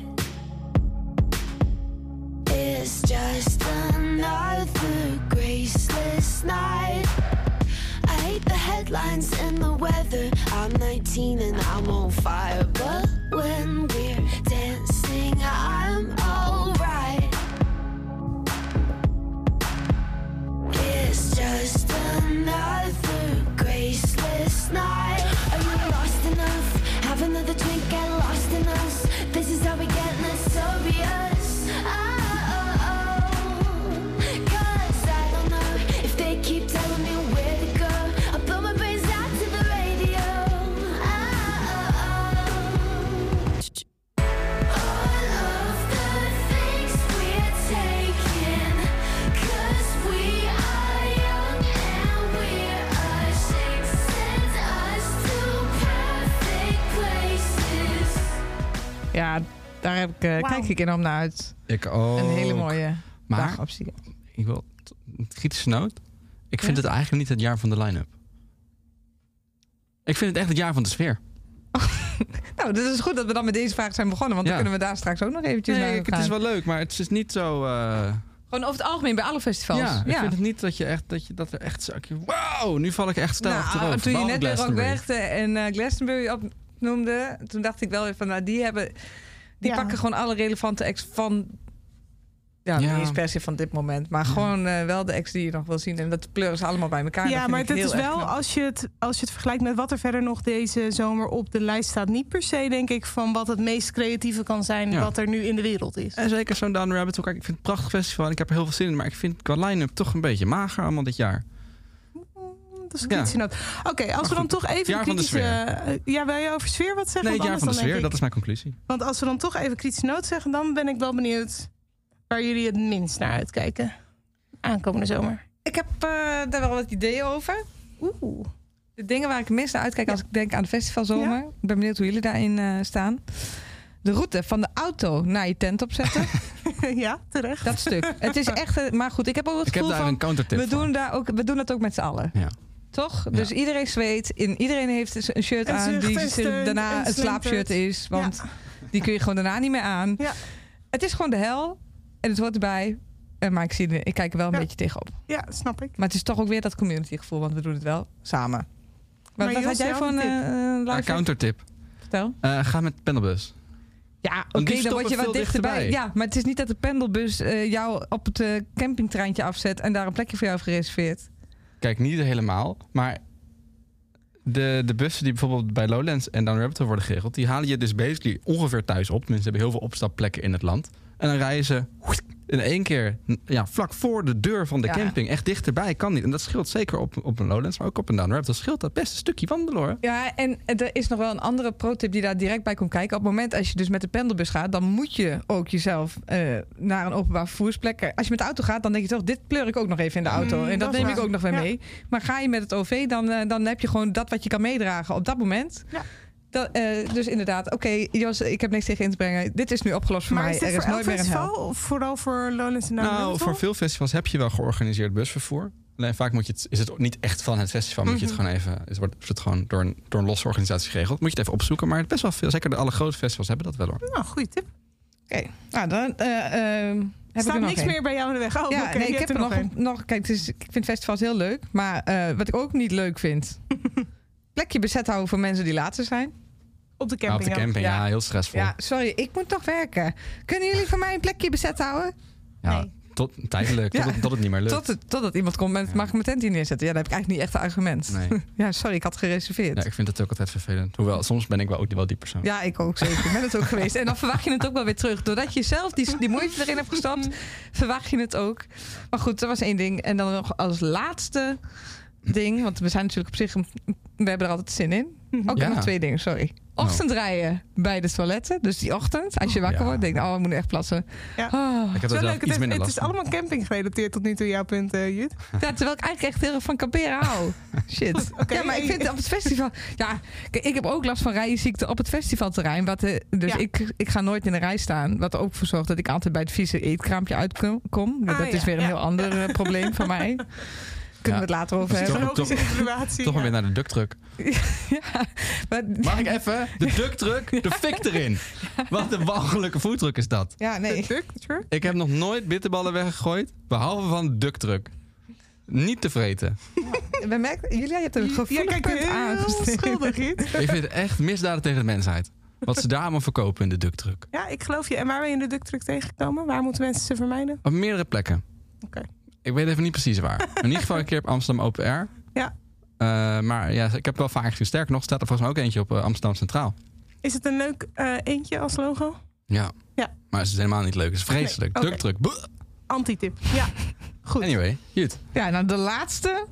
It's just another graceless night. I hate the headlines and the weather. I'm 19 and I'm on fire, but when we're dancing, I'm another graceless night. Are lost enough? Have another drink, get lost in us. This is how we get. Oh, daar heb ik, eh, kijk ik enorm naar uit. Ik ook. Een hele mooie Maar dag op ik wil kritische noot. Ik vind Ja? het eigenlijk niet het jaar van de line-up. Ik vind het echt het jaar van de sfeer. Nou, dus het is goed dat we dan met deze vraag zijn begonnen. Want Ja. dan kunnen we daar straks ook nog eventjes Nee, naar ik- het is wel leuk, maar het is niet zo... eh, Gewoon over het algemeen bij alle festivals. Ja, ik vind het niet dat je echt dat je dat er echt zo. Wauw, nu val ik echt stijl Nou, achterover. toen je net Rock Glastonbury. Werchter en eh, Glastonbury opnoemde, toen dacht ik wel even van, nou, die hebben, die Ja. pakken gewoon alle relevante acts van, ja, Ja. niet eens per se van dit moment, maar gewoon eh, wel de acts die je nog wil zien en dat pleuren ze allemaal bij elkaar. Ja, Dat maar het is wel, als je, het, als je het vergelijkt met wat er verder nog deze zomer op de lijst staat, niet per se, denk ik, van wat het meest creatieve kan zijn Ja. wat er nu in de wereld is. En zeker zo'n Down Rabbit Hole. Kijk, ik vind het een prachtig festival en ik heb er heel veel zin in. Maar ik vind qua line-up toch een beetje mager allemaal dit jaar. Dat is een Ja. kritische noot. Oké, als we dan goed, toch even jaar van de kritische... eh, ja, wil je over sfeer wat zeggen? Nee, het jaar van de sfeer, dat is mijn conclusie. Want als we dan toch even kritische noot zeggen, dan ben ik wel benieuwd waar jullie het minst naar uitkijken. Aankomende zomer. Ik heb eh, daar wel wat ideeën over. Oeh. De dingen waar ik het meest naar uitkijk als ik denk aan de festivalzomer. Ik ben benieuwd hoe jullie daarin eh, staan. De route van de auto naar je tent opzetten. ja, terecht. dat stuk. Het is echt, maar goed, ik heb ook het Ik heb gevoel daar van... een countertip We voor. doen, daar ook, we doen het ook met z'n allen. Ja. Toch? Dus iedereen zweet. In, iedereen heeft dus een shirt En aan die steunt daarna en het slaapshirt is. Want die kun je gewoon daarna niet meer aan. Ja. Het is gewoon de hel. En het hoort erbij. En maar ik, zie, ik kijk er wel een Ja. beetje tegenop. Ja, snap ik. Maar het is toch ook weer dat community gevoel. Want we doen het wel samen. Wat, Maar wat had jij voor een tip? eh, Een live countertip. Vertel. Eh, ga met pendelbus. Ja, oké, dan word je wat dichterbij. dichterbij. Ja, maar het is niet dat de pendelbus eh, jou op het eh, campingtreintje afzet... en daar een plekje voor jou heeft gereserveerd. Kijk, niet helemaal, maar de, de bussen die bijvoorbeeld bij Lowlands en Rabbit Hole worden geregeld... die halen je dus basically ongeveer thuis op. Ze hebben heel veel opstapplekken in het land. En dan rijden ze in één keer ja, vlak voor de deur van de Ja. camping. Echt dichterbij, kan niet. En dat scheelt zeker op, op een Lowlands, maar ook op een Down Rabbit. Dat scheelt dat best een stukje wandelen hoor. Ja, en er is nog wel een andere pro-tip die daar direct bij komt kijken. Op het moment als je dus met de pendelbus gaat, dan moet je ook jezelf eh, naar een openbaar vervoersplek. Als je met de auto gaat, dan denk je toch, dit pleur ik ook nog even in de auto. Mm, en dat, neem ik ook nog weer Ja. mee. Maar ga je met het OV, dan, eh, dan heb je gewoon dat wat je kan meedragen op dat moment. Ja. Dat, eh, dus inderdaad, oké, Jos, ik heb niks tegen in te brengen. Dit is nu opgelost voor maar mij. is dit er is voor nooit een hel. festival? Of vooral voor Lowlands en Nou, voor veel festivals heb je wel georganiseerd busvervoer. Alleen vaak moet je het, is het niet echt van het festival. Moet je het Mhm. gewoon even, is, wordt het gewoon door een, door een losse organisatie geregeld. Moet je het even opzoeken. Maar best wel veel, zeker de alle grote festivals hebben dat wel hoor. Nou, goede tip. Oké, nou dan heb ik er Staat niks meer bij jou in de weg. Oh, ja, nee, ik heb er nog, nog kijk, het is, ik vind festivals heel leuk, maar eh, wat ik ook niet leuk vind, plekje bezet houden voor mensen die later zijn. Op de Ja, camping. op de ja. camping, ja, Ja. heel stressvol. Ja, sorry, ik moet nog werken. Kunnen jullie voor mij een plekje bezet houden? Ja, Nee. tot, tijdelijk, Ja. tot, het, tot het niet meer lukt. Tot het, totdat iemand komt met, Ja. mag ik mijn tent hier neerzetten? Ja, dan heb ik eigenlijk niet echt een argument. Nee. Ja, sorry, ik had gereserveerd. Ja, Ja, ik vind het ook altijd vervelend. Hoewel, soms ben ik wel ook wel die persoon. ik ook zeker. Ik ben het ook geweest. En dan verwacht je het ook wel weer terug. Doordat je zelf die, die moeite erin hebt gestopt, verwacht je het ook. Maar goed, dat was één ding. En dan nog als laatste ding, want we zijn natuurlijk op zich, we hebben er altijd zin in. Ook Ja. nog twee dingen, sorry. Ochtendrijden bij de toiletten. Dus die ochtend, als je wakker Ja. wordt, denk je, oh, ik moet echt plassen. Ja. Oh. Ik heb leuk. Het, iets heeft- minder het last is allemaal camping gerelateerd tot nu toe, jouw punt, eh, Jut. Ja, terwijl ik eigenlijk echt heel erg van kamperen hou. Shit. Oké. Ja, maar ik vind op het festival... Ja, kijk, ik heb ook last van rijenziekte op het festivalterrein. Wat, eh, dus Ja. ik, ik ga nooit in de rij staan. Wat er ook voor zorgt dat ik altijd bij het vieze eetkraampje uitkom. Ah, dat is ja, weer een ja. heel ander eh, probleem van mij. Kunnen we het later over Dat is hebben. toch- evaluatie. Toch maar ja. weer naar de ducktruck. Ja, maar, Mag ik even? De ducktruck, de fik erin. Wat een walgelijke voetdruk is dat. ja, nee. De duck, truck? Ik heb nog nooit bitterballen weggegooid, behalve van de ducktruck. Niet te vreten. We merken, Julia, je hebt een Jij gevoelig kijkt punt schuldig. Ik vind het echt misdaden tegen de mensheid. Wat ze daar allemaal verkopen in de ducktruck. Ja, ik geloof je. En waar ben je in de duck truck tegengekomen? Waar moeten mensen ze vermijden? Op meerdere plekken. Oké. Ik weet even niet precies waar. In ieder geval een keer op Amsterdam Open Air. Ja. Eh, maar ja, ik heb wel vaak gezien. Sterker nog, staat er volgens mij ook eentje op eh, Amsterdam Centraal. Is het een leuk eh, eentje als logo? Ja. Ja. Maar het is helemaal niet leuk. Het is vreselijk. Nee, oké. Ducktruck. Buh. Antitip. Ja, goed. Anyway, Jut. Ja, nou de laatste.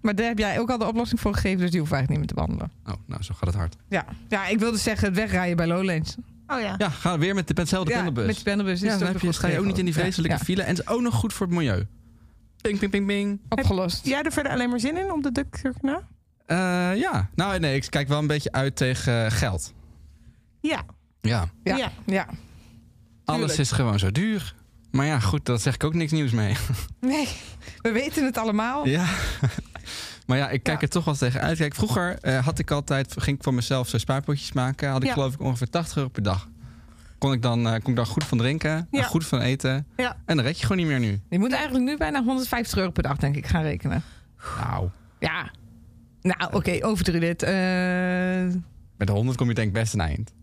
Maar daar heb jij ook al de oplossing voor gegeven. Dus die hoef ik eigenlijk niet meer te wandelen. Oh, nou, zo gaat het hard. Ja, ja ik wilde zeggen het wegrijden bij Lowlands. Oh ja. Ja, ga weer met de penselfde Ja, pendelbus. met de pendelbus ja, het dan ook heb je, sta je ook niet in die vreselijke Ja, file. En het is ook nog goed voor het milieu. Ping, ping, ping, ping. Opgelost. Jij er verder alleen maar zin in op de duck na? Eh, ja, nou nee, ik kijk wel een beetje uit tegen eh, geld. Ja. Ja, Ja. Ja. ja. alles Tuurlijk. is gewoon zo duur. Maar ja, goed, daar zeg ik ook niks nieuws mee. Nee, we weten het allemaal. Ja. Maar ja, ik kijk Ja. er toch wel tegen uit. Kijk, vroeger eh, had ik altijd, ging ik voor mezelf zo spaarpotjes maken. Had ik Ja. geloof ik ongeveer 80 euro per dag. Kon ik dan, eh, kon ik dan goed van drinken, en Ja. goed van eten. Ja. En dan red je gewoon niet meer nu. Je moet eigenlijk nu bijna 150 euro per dag, denk ik, gaan rekenen. Nou, Ja. Nou, oké, overdrijf dit. Eh, met de 100 kom je denk ik best een eind.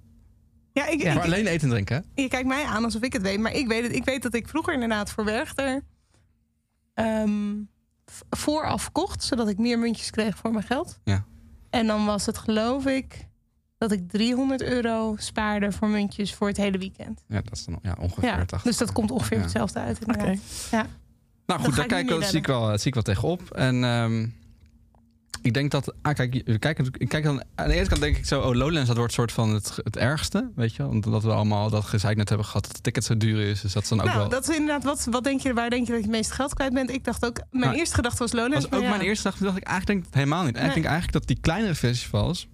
Ja, ik, Ja. Maar alleen eten en drinken. je kijkt mij aan alsof ik het weet. Maar ik weet, het, ik weet dat ik vroeger inderdaad voor Werchter ehm, vooraf kocht. Zodat ik meer muntjes kreeg voor mijn geld. Ja. En dan was het geloof ik dat ik 300 euro spaarde voor muntjes voor het hele weekend. Ja, dat is dan ja, ongeveer Ja, 80. dus dat komt ongeveer Ja. hetzelfde uit inderdaad. Oké. Ja. Nou goed, daar ik kijk, ik, zie, ik wel, zie ik wel tegenop. En ehm, ik denk dat... Ah, kijk, je- kijk, ik kijk dan, aan de ene kant denk ik zo... Oh, Lowlands, dat wordt soort van het, het ergste. Weet je? Omdat we allemaal dat gezeik net hebben gehad... dat de ticket zo duur is. Dus dat is dan ook nou, wel... dat is inderdaad, wat, wat denk je, waar denk je dat je het meeste geld kwijt bent? Ik dacht ook, mijn Nou, eerste gedachte was Lowlands. was ook ja. mijn eerste dag. Toen dacht ik eigenlijk denk ik het helemaal niet. Nee. denk ik eigenlijk dat die kleinere festivals...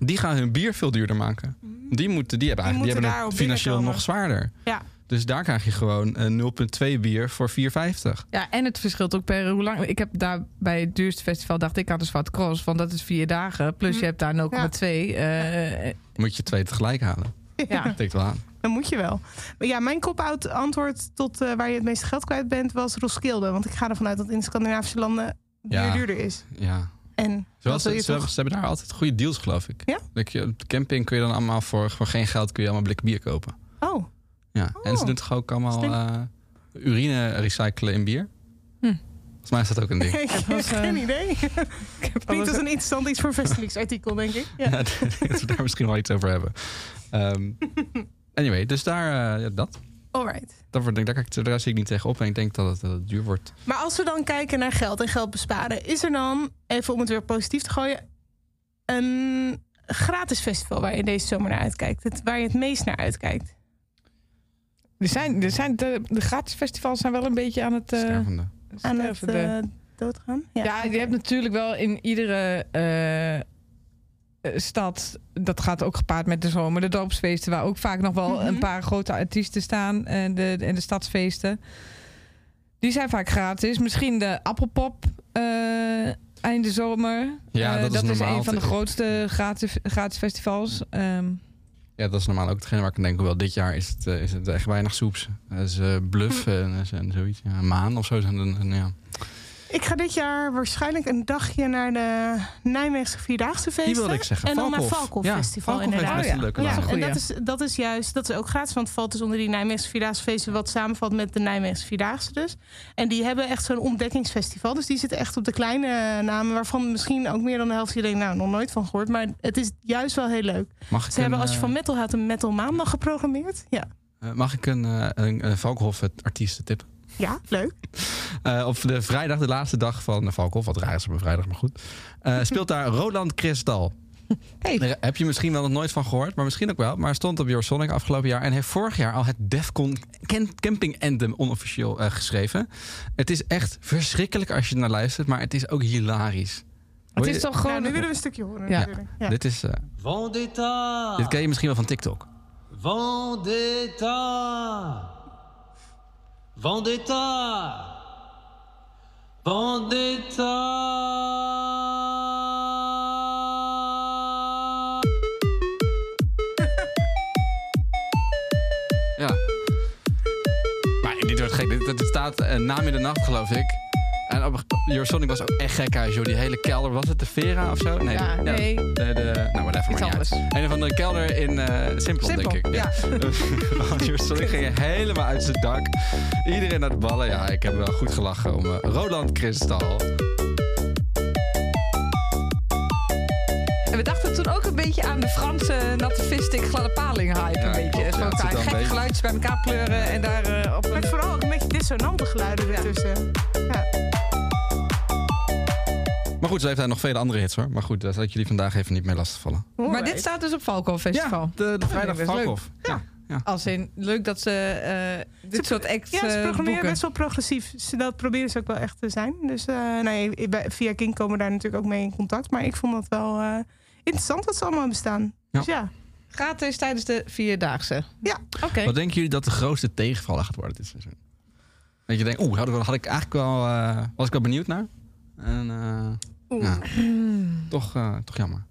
die gaan hun bier veel duurder maken. Die, moeten, die hebben, Die eigenlijk, die hebben het financieel nog zwaarder. Ja. Dus daar krijg je gewoon een 0,2 bier voor 4,50. ja, en het verschilt ook per hoe lang. Ik heb daar bij het duurste festival dacht ik aan de Zwarte Cross, want dat is vier dagen. Plus Hm. je hebt daar 0,2. eh, Moet je twee tegelijk halen. ja. Dat tikt wel aan. Dan moet je wel. Maar ja, mijn kop-out antwoord tot eh, waar je het meeste geld kwijt bent was Roskilde. Want ik ga ervan uit dat in Scandinavische landen bier Ja. duurder is. Ja. En Ze, je ze, toch... ze hebben daar altijd goede deals, geloof ik. Ja? Dat je, op de camping kun je dan allemaal voor, voor geen geld kun je allemaal blik bier kopen. Oh, Ja. En ze Oh. doen toch ook allemaal eh, urine recyclen in bier? Hm. Volgens mij is dat ook een ding. Ik heb was, eh, geen idee. Ik heb Klinkt als een interessant iets voor Vestelix-artikel, denk ik. Ja. Ja, dat we daar misschien wel iets over hebben. Ehm, anyway, dus daar, eh, ja, dat. Alright. Daar, word ik- daar, kijk ik- daar zie ik niet tegenop en ik denk dat het, dat het duur wordt. Maar als we dan kijken naar geld en geld besparen, is er dan, even om het weer positief te gooien, een gratis festival waar je deze zomer naar uitkijkt? Het, waar je het meest naar uitkijkt? Er zijn, er zijn de, de gratis festivals zijn wel een beetje aan het... eh, Stervende. Aan het eh, doodgaan? Ja, je hebt natuurlijk wel in iedere eh, eh, stad, dat gaat ook gepaard met de zomer, de dorpsfeesten, waar ook vaak nog wel Mhm. een paar grote artiesten staan en de, en de stadsfeesten. Die zijn vaak gratis. Misschien de Appelpop eh einde zomer. Ja, Eh, dat is normaal. een van de grootste gratis, gratis festivals. Ehm, Ja, dat is normaal ook hetgene waar ik aan denk. Hoewel dit jaar is het, eh, is het echt weinig soeps. Dat is eh, bluff Hm. en, en zoiets. Ja, een maan of zo. En, ja. Ik ga dit jaar waarschijnlijk een dagje naar de Nijmeegse Vierdaagse feesten. Die wilde ik zeggen. En dan naar Valkhof. Valkhof Ja, Festival Valkhof heeft inderdaad. best een Oh ja. Ja, en dat is, dat is juist, dat is ook gratis, want het valt dus onder die Nijmeegse Vierdaagse feesten, wat samenvalt met de Nijmeegse Vierdaagse dus. En die hebben echt zo'n ontdekkingsfestival, dus die zitten echt op de kleine namen, waarvan misschien ook meer dan de helft je denkt, nou, nog nooit van gehoord, maar het is juist wel heel leuk. Mag ik Ze hebben als je van eh, metal houdt een metal maandag geprogrammeerd. Ja, eh, mag ik een, eh, een, een Valkhof artiesten tip? Ja leuk. Eh, op de vrijdag, de laatste dag van de Valkhof. Wat raar is op een vrijdag, maar goed. eh, speelt daar Roland Kristal. hey, Daar heb je misschien wel nog nooit van gehoord, maar misschien ook wel. Maar stond op Your Sonic afgelopen jaar en heeft vorig jaar al het Defcon Cam- Camping Anthem onofficieel eh, geschreven. Het is echt verschrikkelijk als je er naar luistert, maar het is ook hilarisch. het is toch Nou, gewoon... nu willen we een stukje horen Ja. natuurlijk. Ja. Dit, is, eh, Vendetta dit ken je misschien wel van TikTok. Vendetta Vendetta Vendetta Ja. Maar dit wordt gek. Dit, dit staat eh, na middernacht, geloof ik. En op, Your Sonic was ook echt gek huis, joh. Die hele kelder. Was het de Vera of zo? Nee. Ja, de- nee. De, de, nou, whatever, Iets maar niet uit. Een of andere kelder in eh Simplon, Simpel, denk ik. ja. Your Sonic ging helemaal uit zijn dak. Iedereen naar de ballen. Ja, ik heb wel goed gelachen om eh, Roland Kristal. En we dachten toen ook een beetje aan de Franse natte gladde paling hype. Ja, een beetje. ja, Gewoon gekke geluidjes bij elkaar pleuren en daar eh, op een... Met vooral ook een beetje dissonante geluiden ertussen. Ja. Maar goed, ze heeft daar nog vele andere hits hoor. Maar goed, daar zal ik jullie vandaag even niet mee lastigvallen. Maar Alright. dit staat dus op Valko Festival. de, de vrijdag dat is leuk. Valkhof. Ja. ja. Als in, leuk dat ze eh, dit soort acts Ja, ze eh, programmeren boeken. best wel progressief. Ze, dat proberen ze ook wel echt te zijn. Dus eh, nee, bij- via King komen we daar natuurlijk ook mee in contact. Maar ik vond dat wel eh, interessant wat ze allemaal hebben staan. Ja. Dus ja, Gratis tijdens de Vierdaagse. Ja. Oké. Wat denken jullie dat de grootste tegenvaller gaat worden dit seizoen? Dat je denkt, oeh, had, ik- had ik eigenlijk wel, eh, was ik wel benieuwd naar. En eh, ja, toch, eh, toch jammer.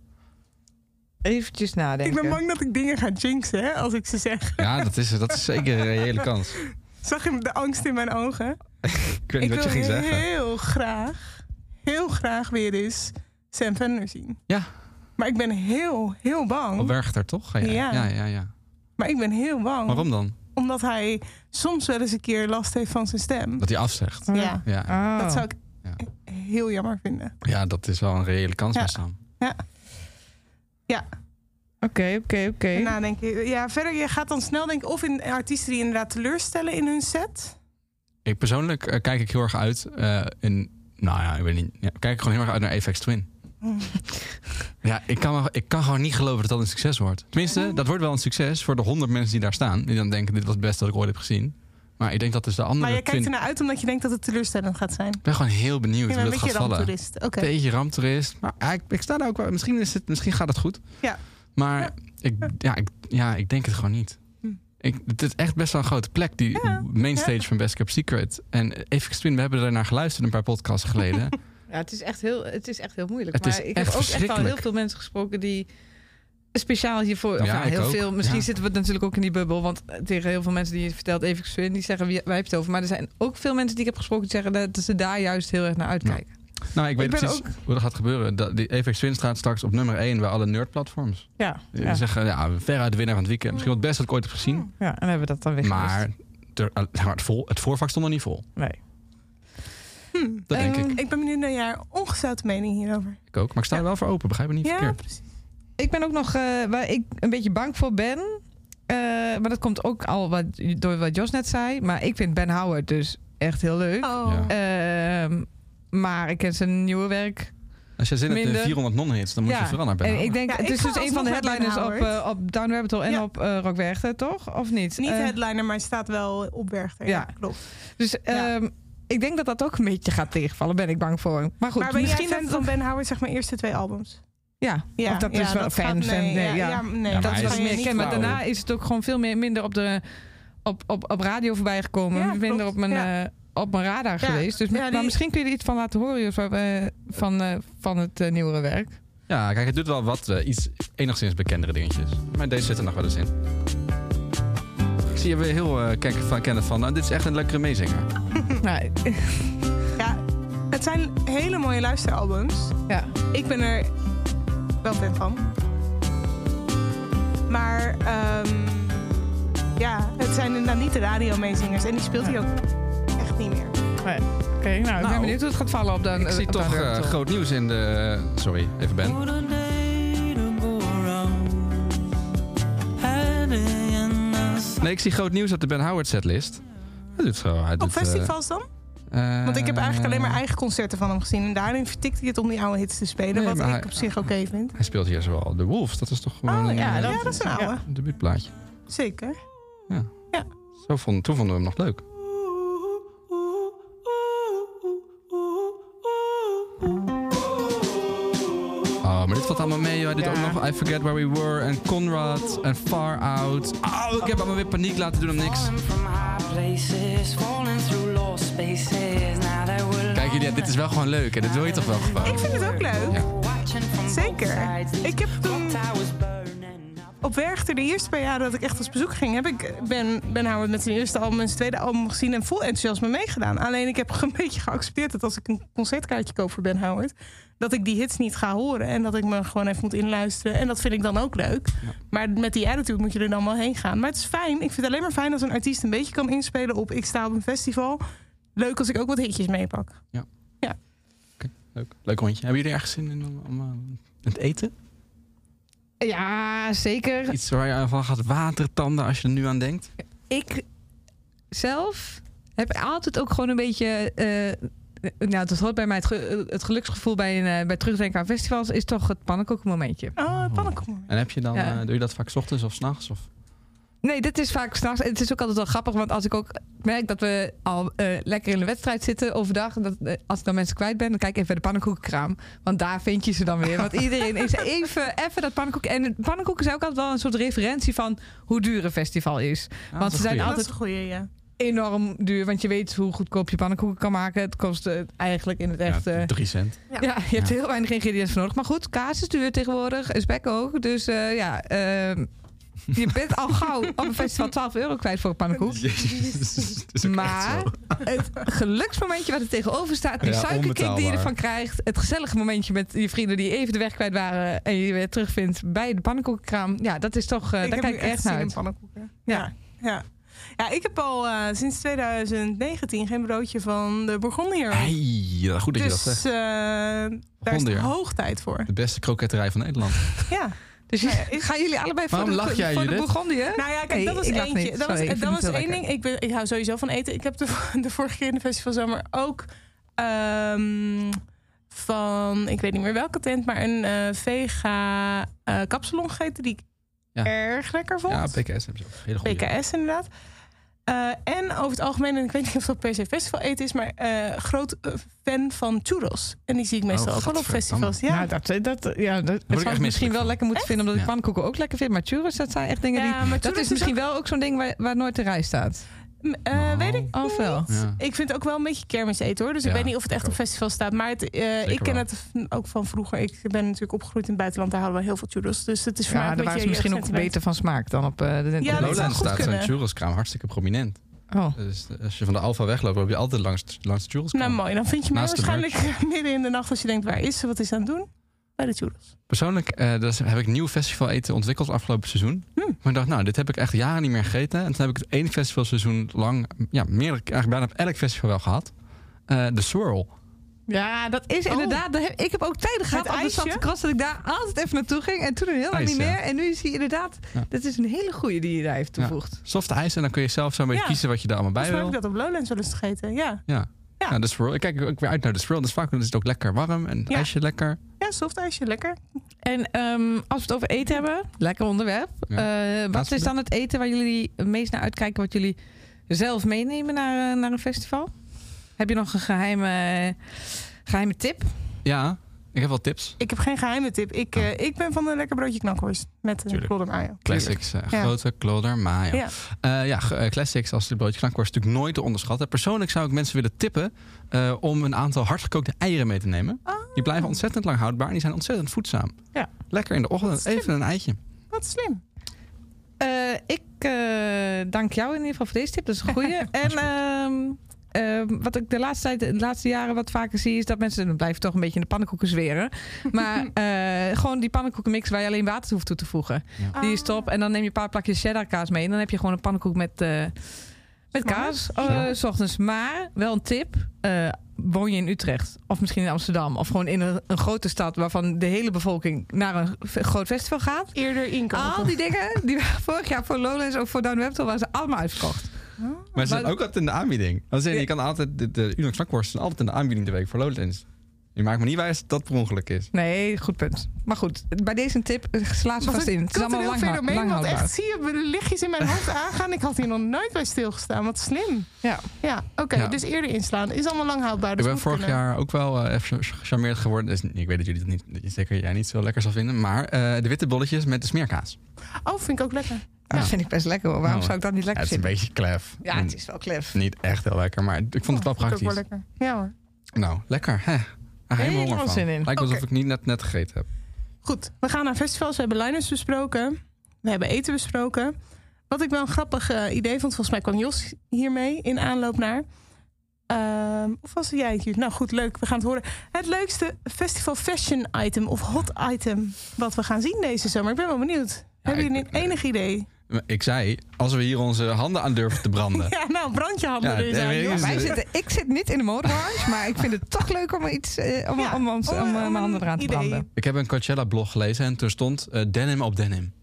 Eventjes ik nadenken. ben bang dat ik dingen ga jinxen hè, als ik ze zeg. Ja, dat is, dat is zeker een reële kans. Zag je de angst in mijn ogen? Ik weet niet ik wat je wil ging zeggen. heel graag, heel graag weer eens Sam Fender zien. Ja, Maar ik ben heel, heel bang. op Werchter toch? Ga jij? Ja. ja, ja. ja. Maar ik ben heel bang. Waarom dan? Omdat hij soms wel eens een keer last heeft van zijn stem. Dat hij afzegt. Ja, Ja, Oh. dat zou ik Ja. Heel jammer vinden. ja dat is wel een reële kans Ja. bij Sam. Ja, Oké, oké, oké. nadenken. Ja, verder, je gaat dan snel denken of in artiesten die inderdaad teleurstellen in hun set. Ik persoonlijk eh, kijk ik heel erg uit eh, in, nou ja, ik weet niet. Ja, kijk ik gewoon heel erg uit naar Apex Twin. Mm. Ja, ik kan, ik kan gewoon niet geloven dat dat een succes wordt. Tenminste, dat wordt wel een succes voor de honderd mensen die daar staan. Die dan denken, dit was het beste dat ik ooit heb gezien. Maar ik denk dat dus de andere Maar je kijkt ernaar uit omdat je denkt dat het teleurstellend gaat zijn. Ik ben gewoon heel benieuwd Ik ben hoe een dat beetje gaat vallen. ramptoerist. Oké. Beetje ramptoerist. Maar ja, ik, ik sta daar ook wel. Misschien, is het, misschien gaat het goed. Ja. Maar Ja. Ik, ja, ik, ja, ik denk het gewoon niet. Hm. Ik, het is echt best wel een grote plek, die Ja, mainstage ja. van Best Kept Secret. En Apex Twin, we hebben er naar geluisterd een paar podcasts geleden. Ja, het is echt heel, het is echt heel moeilijk. Het maar is ik echt heb ook echt al heel veel mensen gesproken die speciaal hiervoor. Of Ja, ja, ik heel ook. veel. Misschien Ja. zitten we natuurlijk ook in die bubbel. Want tegen heel veel mensen die je vertelt, even Swin, die zeggen wie- wij hebben het over. Maar er zijn ook veel mensen die ik heb gesproken die zeggen dat ze daar juist heel erg naar uitkijken. nou, ik weet Ik ben precies hoe dat gaat gebeuren. Dat, die Apex Twin staat straks op nummer 1 bij alle nerdplatforms. Ja, Die ja. zeggen, ja, veruit de winnaar van het weekend. Misschien wel het beste dat ik ooit heb gezien. ja, en hebben we dat dan weer Maar, er- maar het, vol, het voorvak stond er niet vol. Nee. Dat denk Ehm, ik. Ik ben benieuwd naar jouw ongezouten mening hierover. Ik ook. Maar ik sta er wel voor open, begrijp me niet Ja, verkeerd. precies. Ik ben ook nog eh, waar ik een beetje bang voor ben. eh, maar dat komt ook al wat, door wat Jos net zei. Maar ik vind Ben Howard dus echt heel leuk. Oh. Ja. Ehm, maar ik ken zijn nieuwe werk. Als je zin hebt in Minder. 400 non-hits, dan moet je vooral naar Ben En ik denk, Ja, het ik is dus een van de headliners op, eh, op Down Rabbit Hole en Ja. op eh Rock Werchter, toch? Of niet? Niet headliner, maar het staat wel op Werchter. Ja, ja. klopt. Dus Ja. ehm, ik denk dat dat ook een beetje gaat tegenvallen, ben ik bang voor. Maar goed, maar ben misschien jij fan van Ben Howard, zeg maar, eerste twee albums? Ja, Ja, of dat ja, is wel dat fan, gaat- fan. nee, Nee, ja, ja, nee, dat is je meer ken. Maar daarna is het ook gewoon veel meer minder op, de, op, op, op radio voorbij gekomen. Ja, minder klopt. op mijn, Ja. eh, op mijn radar Ja. geweest. Dus, Ja, Maar die- misschien kun je er iets van laten horen waar we- van, eh, van het eh, nieuwere werk. Ja, kijk, het doet wel wat eh, iets enigszins bekendere dingetjes. Maar deze zit er nog wel eens in. Ik zie je weer heel eh kijk, van, kennen van, nou, dit is echt een lekkere meezinger. nou, Ja, het zijn hele mooie luisteralbums. ja. Ik ben er wel fan van. Maar ehm, ja, het zijn inderdaad niet de radiomeezingers. En die speelt hij ook echt niet meer. Nee. Oké, nou, ik ben Nou, benieuwd hoe het gaat vallen op de Ik zie toch eh, Hole. groot nieuws in de... Sorry, even Ben. Nee, ik zie groot nieuws op de Ben Howard setlist. Hij doet zo. Hij Op doet, eh, festivals dan? Eh, Want ik heb eigenlijk alleen maar eigen concerten van hem gezien. En daarin vertikte hij het om die oude hits te spelen. Nee, wat ik hij- op zich oké vind. Hij speelt hier zowel The Wolves. Dat is toch gewoon Oh een, ja, eh, dat, ja, dat is een oude. ja. een debuutplaatje. Zeker. Zo vond, toen vonden we hem nog leuk. Oh, maar dit valt allemaal mee. joh. Ja. ook nog I Forget Where We Were en Conrad en Far Out. Oh, ik heb allemaal weer paniek laten doen om niks. Kijk, jullie, dit is wel gewoon leuk. Hè? Dit wil je toch wel gewoon? Ik vind het ook leuk. Ja. Zeker. Ik heb toen. Op Werchter, de eerste paar jaren dat ik echt als bezoek ging, heb ik Ben, ben Howard met zijn eerste album en zijn tweede album gezien en vol enthousiasme meegedaan. Alleen ik heb een beetje geaccepteerd dat als ik een concertkaartje koop voor Ben Howard, dat ik die hits niet ga horen en dat ik me gewoon even moet inluisteren. En dat vind ik dan ook leuk. Maar met die attitude moet je er dan wel heen gaan. Maar het is fijn. Ik vind het alleen maar fijn als een artiest een beetje kan inspelen op ik sta op een festival. Leuk als ik ook wat hitjes meepak. Leuk. Leuk rondje. Hebben jullie ergens zin in om, om eh, het eten? Ja, zeker. Iets waar je van gaat watertanden als je er nu aan denkt? ik zelf heb altijd ook gewoon een beetje. eh nou, dat hoort bij mij het, ge- het geluksgevoel bij, een, eh, bij terugdenken aan festivals, is toch het pannenkoekenmomentje. Oh, pannenkoek. En heb je dan, Ja. eh, doe je dat vaak 's ochtends of s'nachts? Of? Nee, dit is vaak s'nachts. Het is ook altijd wel grappig, want als ik ook merk dat we al eh, lekker in de wedstrijd zitten overdag, dat, eh, als ik dan mensen kwijt ben, dan kijk ik even bij de pannenkoekenkraam. Want daar vind je ze dan weer. Want iedereen is even, even dat pannenkoek. En pannenkoeken zijn ook altijd wel een soort referentie van hoe duur een festival is. Ja, Want ze zijn een goeie. Ja. Enorm duur, want je weet hoe goedkoop je pannenkoeken kan maken. Het kost eh, eigenlijk in het echt. Ja, eh, drie cent. Ja. Ja, je hebt heel weinig ingrediënten voor nodig. Maar goed, kaas is duur tegenwoordig. En spek ook. Dus eh, ja, ehm, je bent al gauw op een festival 12 euro kwijt voor een pannenkoek. Maar het geluksmomentje wat er tegenover staat, die Ja, suikerkick die je ervan krijgt, het gezellige momentje met je vrienden die even de weg kwijt waren en je weer terugvindt bij de pannenkoekenkraam, ja, dat is toch, eh, ik daar kijk ik echt naar in uit. pannenkoeken. Ja. Ja. ja. Ja, ik heb al eh, sinds 2019 geen broodje van de Bourgondier. Hey, goed dat je dat dus zegt. eh, daar is hoog tijd voor. De beste kroketterij van Nederland. Ja. Dus je- Nou ja, is- gaan jullie allebei voor Waarom de, lach jij, voor de? Nou ja, kijk, Nee, dat lach eentje. niet. Dat was, Sorry, dat was één ding. Ik, ben, ik hou sowieso van eten. Ik heb de, de vorige keer in de festivalzomer ook ehm, van, ik weet niet meer welke tent, maar een eh, vega eh kapsalon gegeten die ik Ja. erg lekker vond. Ja, PKS hebben ze ook. Hele goede. PKS inderdaad. Eh, en over het algemeen, en ik weet niet of dat per se festival eten is, maar eh, groot eh, fan van churros. En die zie ik meestal Oh, ook wel op festivals. Ja. Nou, dat, dat, ja, dat, zou ik misschien wel van. lekker moeten vinden, omdat ik Ja. pannenkoeken ook lekker vind. Maar churros, dat zijn echt dingen Ja, die... maar Dat is misschien wel ook zo'n ding waar, waar nooit de rij staat. Eh, weet ik Of wel? Ja. Ik vind het ook wel een beetje kermis eten hoor. Dus ik weet niet of het echt op festival staat. Maar het, eh, ik ken wel. het ook van vroeger. Ik ben natuurlijk opgegroeid in het buitenland. Daar hadden we heel veel churros. Dus het is voor mij Ja, een daar waren ze misschien ook beter van smaak dan op eh, de Ja, Lowland staat zo'n kunnen. churraskraam hartstikke prominent. Oh. Dus als je van de Alfa wegloopt, loop je altijd langs, langs de churraskraam. Nou mooi, dan vind je mij de waarschijnlijk midden in de nacht als je denkt waar is ze, wat is ze aan het doen? Bij de churros. Persoonlijk eh, dus heb ik nieuw festival eten ontwikkeld afgelopen seizoen. Hmm. Maar ik dacht, nou, dit heb ik echt jaren niet meer gegeten. En toen heb ik het één festivalseizoen lang, ja, meerdere, eigenlijk bijna op elk festival wel gehad. eh, de Swirl. Ja, dat is inderdaad. dat heb- ik heb ook tijden gehad op de? Stadse Cross dat ik daar altijd even naartoe ging. En toen heel lang niet ja. meer. En nu is hij inderdaad. Ja. Dat is een hele goeie die je daar heeft toevoegd. Soft ijs en dan kun je zelf zo'n beetje Ja. kiezen wat je daar allemaal bij heb wil. ik dat op Lowlands wel eens gegeten. Ja, Ja. Ja. Ja. de Swirl. Ik kijk ook weer uit naar de Swirl. Dus vaak is het ook lekker warm en het Ja. ijsje lekker. Ja soft ijsje, lekker. En ehm, als we het over eten hebben, lekker onderwerp. Ja. Eh, wat is dan het eten waar jullie het meest naar uitkijken, wat jullie zelf meenemen naar, eh, naar een festival? Heb je nog een geheime, geheime tip? Ja, ik heb wel tips. Ik heb geen geheime tip. Ik, Oh. eh, ik ben van een lekker broodje knakworst met een Tuurlijk. klodder mayo. Classics. eh, Ja. Grote klodder, mayo. Ja. Eh, ja, eh, classics als de broodje knakworst natuurlijk nooit te onderschatten. Persoonlijk zou ik mensen willen tippen eh, om een aantal hardgekookte eieren mee te nemen. Oh, Die blijven ontzettend lang houdbaar en die zijn ontzettend voedzaam. Ja. Lekker in de ochtend even een eitje. Wat slim. Eh, ik eh, dank jou in ieder geval voor deze tip. Dat is een goeie. en ehm, wat ik de laatste, tijd, de laatste jaren wat vaker zie... is dat mensen... dan blijven toch een beetje in de pannenkoeken zweren. Maar eh, gewoon die pannenkoekenmix... waar je alleen water hoeft toe te voegen. Die is top. En dan neem je een paar plakjes cheddar kaas mee. En dan heb je gewoon een pannenkoek met, eh, met kaas. eh, s ochtends. Maar wel een tip. woon je in Utrecht of misschien in Amsterdam... of gewoon in een, een grote stad... waarvan de hele bevolking naar een groot festival gaat... Eerder inkopen. Al die dingen, die vorig jaar voor Lowlands, ook voor Down Webtel, waren ze allemaal uitverkocht. Maar ze zijn ook altijd in de aanbieding. Ja. Je kan altijd, de, de Unox knakworst zijn altijd in de aanbieding de week voor Lowlands. Je maakt me niet wijs dat dat per ongeluk is. Nee, goed punt. Maar goed, bij deze een tip, eh, sla ze vast een in. Het is allemaal cultureel lang, fenomeen, lang want echt zie je de lichtjes in mijn hoofd aangaan. Ik had hier nog nooit bij stilgestaan. Wat slim. Ja. Ja, oké. Ja. dus eerder inslaan. Is allemaal lang houdbaar. Ik Dus ben vorig kunnen. jaar ook wel eh, even gecharmeerd geworden. Dus, ik weet dat jullie dat niet, dat je zeker jij niet zo lekker zal vinden. Maar eh, de witte bolletjes met de smeerkaas. Oh, vind ik ook lekker. Dat vind ik best lekker hoor. Waarom Nou, zou ik dat niet lekker het is een vinden? beetje klef. Ja, het is wel klef. Niet echt heel lekker, maar ik vond het wel praktisch. ook wel lekker. Ja hoor. Nou, lekker. Hè. Daar helemaal honger van. zin in. Lijkt alsof Oké. ik niet net, net gegeten heb. Goed, we gaan naar festivals. We hebben liners besproken. We hebben eten besproken. Wat ik wel een grappig eh, idee vond, volgens mij kwam Jos hiermee in aanloop naar. Ehm, of was jij het hier? Nou goed, leuk. We gaan het horen. Het leukste festival fashion item of hot item wat we gaan zien deze zomer. Ik ben wel benieuwd. Hebben jullie een enig idee? Ik zei, als we hier onze handen aan durven te branden. Ja, nou, brand je handen Ja, er aan, niet. Wij zitten, ik zit niet in de modebranche, maar ik vind het toch leuk om iets eh, om, Ja, om, om, om- om mijn handen eraan te branden. Ik heb een Coachella-blog gelezen en er stond eh, denim op denim.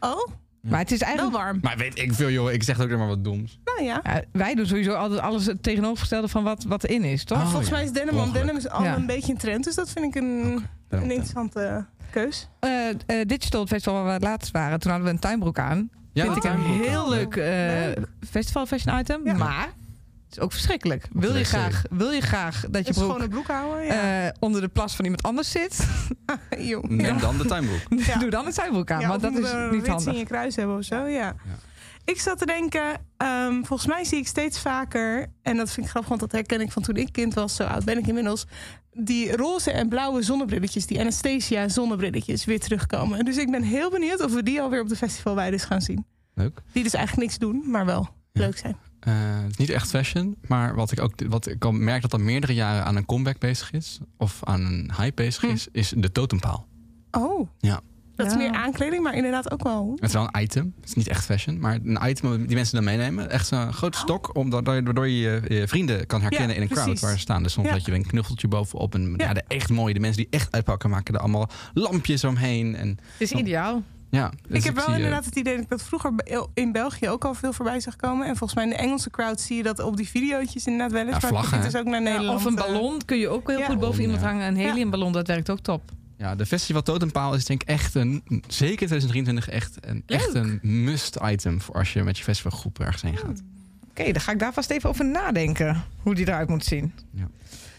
Oh, Maar het is wel eigenlijk. warm. Maar weet ik veel, joh. Ik zeg ook nog maar wat doms. Nou ja. Ja, wij doen sowieso altijd alles het tegenovergestelde van wat, wat erin is, toch? Oh, Volgens ja. mij is denim on Mogelijk. denim is al Ja. een beetje een trend. Dus dat vind ik een, op een interessante keus. Eh, eh, Digital Festival waar we laatst waren, toen hadden we een tuinbroek aan. Ja, Vind ik een heel leuk, eh, Leuk. festival fashion item. Ja. Maar het is ook verschrikkelijk. Wil je, graag, wil je graag dat je Een broek schone broek houden. Ja. eh, onder de plas van iemand anders zit? Jong. Neem dan de tuinbroek. Ja. Doe dan een tuinbroek aan, Ja, want dat is niet rits in handig. je kruis hebben of zo, ja. Ik zat te denken, ehm, volgens mij zie ik steeds vaker... en dat vind ik grappig, want dat herken ik van toen ik kind was... zo oud ben ik inmiddels... die roze en blauwe zonnebrilletjes, die Anastasia zonnebrilletjes... weer terugkomen. Dus ik ben heel benieuwd of we die alweer op de festivalweides gaan zien. Leuk. Die dus eigenlijk niks doen, maar wel Ja. leuk zijn. Het is niet echt fashion, maar wat ik ook wat ik al merk dat al meerdere jaren aan een comeback bezig is, of aan een hype bezig Hm. is, is de totempaal. Oh, Ja. Dat is meer aankleding, maar inderdaad ook wel... Het is wel een item, het is niet echt fashion, maar een item die mensen dan meenemen. Echt zo'n grote stok, omdat, waardoor je je je vrienden kan herkennen Ja, in een crowd waar ze staan. Dus soms Ja. dat je een knuffeltje bovenop. En ja. Ja. de echt mooie, de mensen die echt uitpakken, maken er allemaal lampjes omheen. En Het is ideaal. ja, dus ik heb wel zie, eh, inderdaad het idee dat ik dat vroeger be- in België ook al veel voorbij zag komen. En volgens mij in de Engelse crowd zie je dat op die videootjes inderdaad wel eens. Ja, maar het vlaggen, dus ook naar Ja, Nederland. of een eh, ballon kun je ook heel Ja. goed boven Ballon, iemand ja. hangen. Een heliumballon, dat werkt ook top. Ja, de Festival Totempaal is denk ik echt een, zeker 2023, echt een, echt een must item voor als je met je festivalgroep ergens heen gaat. Oké, dan ga ik daar vast even over nadenken. Hoe die eruit moet zien. Ja.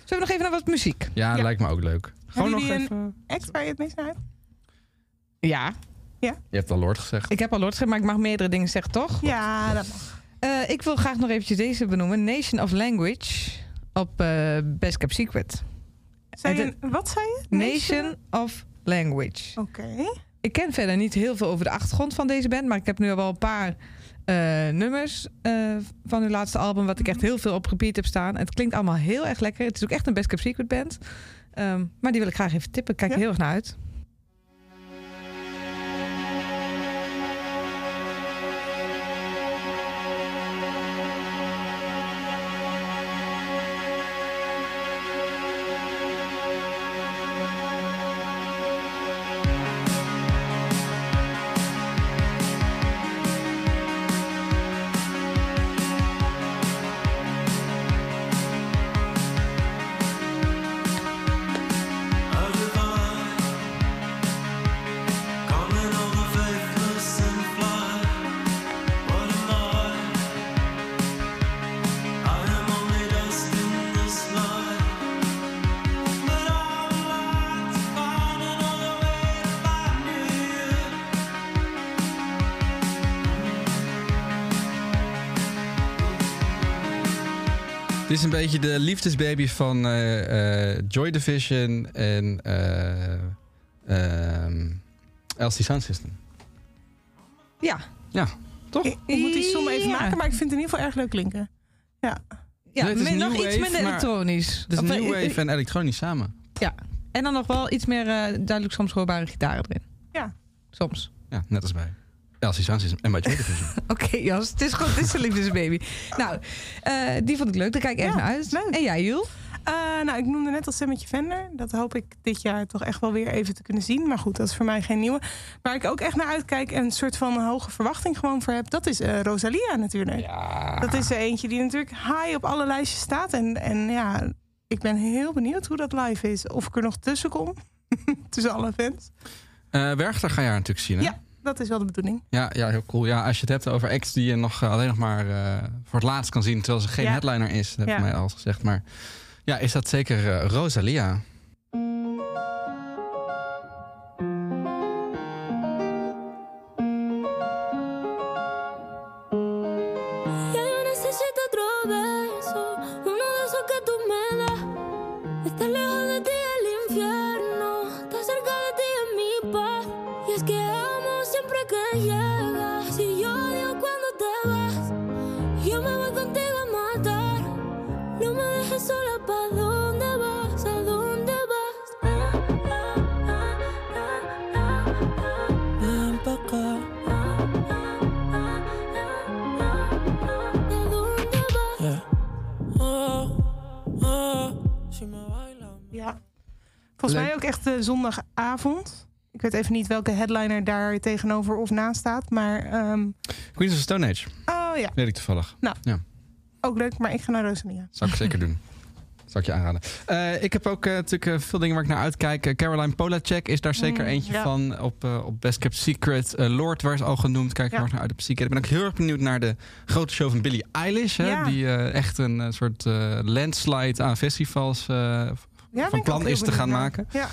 Zullen we nog even naar wat muziek? Ja, Ja. lijkt me ook leuk. Gewoon nog even. Act waar je het meest naar uit? Ja, Je hebt al Lord gezegd. ik heb al Lord gezegd, maar ik mag meerdere dingen zeggen, toch? Ja, dat mag. Eh, ik wil graag nog eventjes deze benoemen. Nation of Language op eh, Best Kept Secret. Zei En je, wat zei je? Nation of Language. Oké. Ik ken verder niet heel veel over de achtergrond van deze band, maar ik heb nu al wel een paar eh, nummers eh, van hun laatste album, wat ik echt heel veel op repeat heb staan. Het klinkt allemaal heel erg lekker. Het is ook echt een Best Kept Secret band. Ehm, maar die wil ik graag even tippen. Ik kijk Ja. heel erg naar uit. Is een beetje de liefdesbaby van eh, eh, Joy Division en eh ehm, LC Sound System. Ja. Ja, toch? Ik, ik moet die som even Ja. maken, maar ik vind het in ieder geval erg leuk klinken. Ja. Ja, Nee, het is met nog iets minder elektronisch. Eh, New eh, Wave en elektronisch samen. Ja. En dan nog wel iets meer eh, duidelijk soms hoorbare gitaren erin. Ja. Soms. Ja, net als bij LC Sound System en bij Joy Division. Oké, Jas. Het is gewoon, het is een liefdesbaby. nou, eh, die vond ik leuk. Daar kijk ik echt Ja, naar uit. leuk. En jij, Jul? Eh, nou, ik noemde net al Stemmetje Vender. Dat hoop ik dit jaar toch echt wel weer even te kunnen zien. Maar goed, dat is voor mij geen nieuwe. Waar ik ook echt naar uitkijk en een soort van hoge verwachting gewoon voor heb... dat is eh, Rosalia natuurlijk. Ja. Dat is er eentje die natuurlijk high op alle lijstjes staat. En, en ja, ik ben heel benieuwd hoe dat live is. Of ik er nog tussen kom. tussen alle fans. Eh Werchter ga je haar natuurlijk zien, hè? Ja. Dat is wel de bedoeling. Ja, ja, heel cool. Ja, als je het hebt over acts die je nog eh, alleen nog maar eh, voor het laatst kan zien... terwijl ze geen Ja. headliner is, dat heb je mij al gezegd. Maar ja, is dat zeker eh, Rosalia. Volgens Leuk. mij ook echt eh, zondagavond. Ik weet even niet welke headliner daar tegenover of naast staat. Maar ehm, Queens of Stone Age, oh ja, weet ik toevallig. ook leuk. Maar ik ga naar Rosalia. Zou ik zeker doen. Zou ik je aanraden. Eh, ik heb ook eh, natuurlijk veel dingen waar ik naar uitkijk. Caroline Polacek is daar zeker Mm, eentje ja. van. Op, op Best Kept Secret. Lord werd al genoemd. Kijk Ja. erg naar uit op Secret. Ik ben ook heel erg benieuwd naar de grote show van Billie Eilish. Hè, Ja. Die echt een soort landslide aan festivals Ja, van plan is te gaan maken. Ja.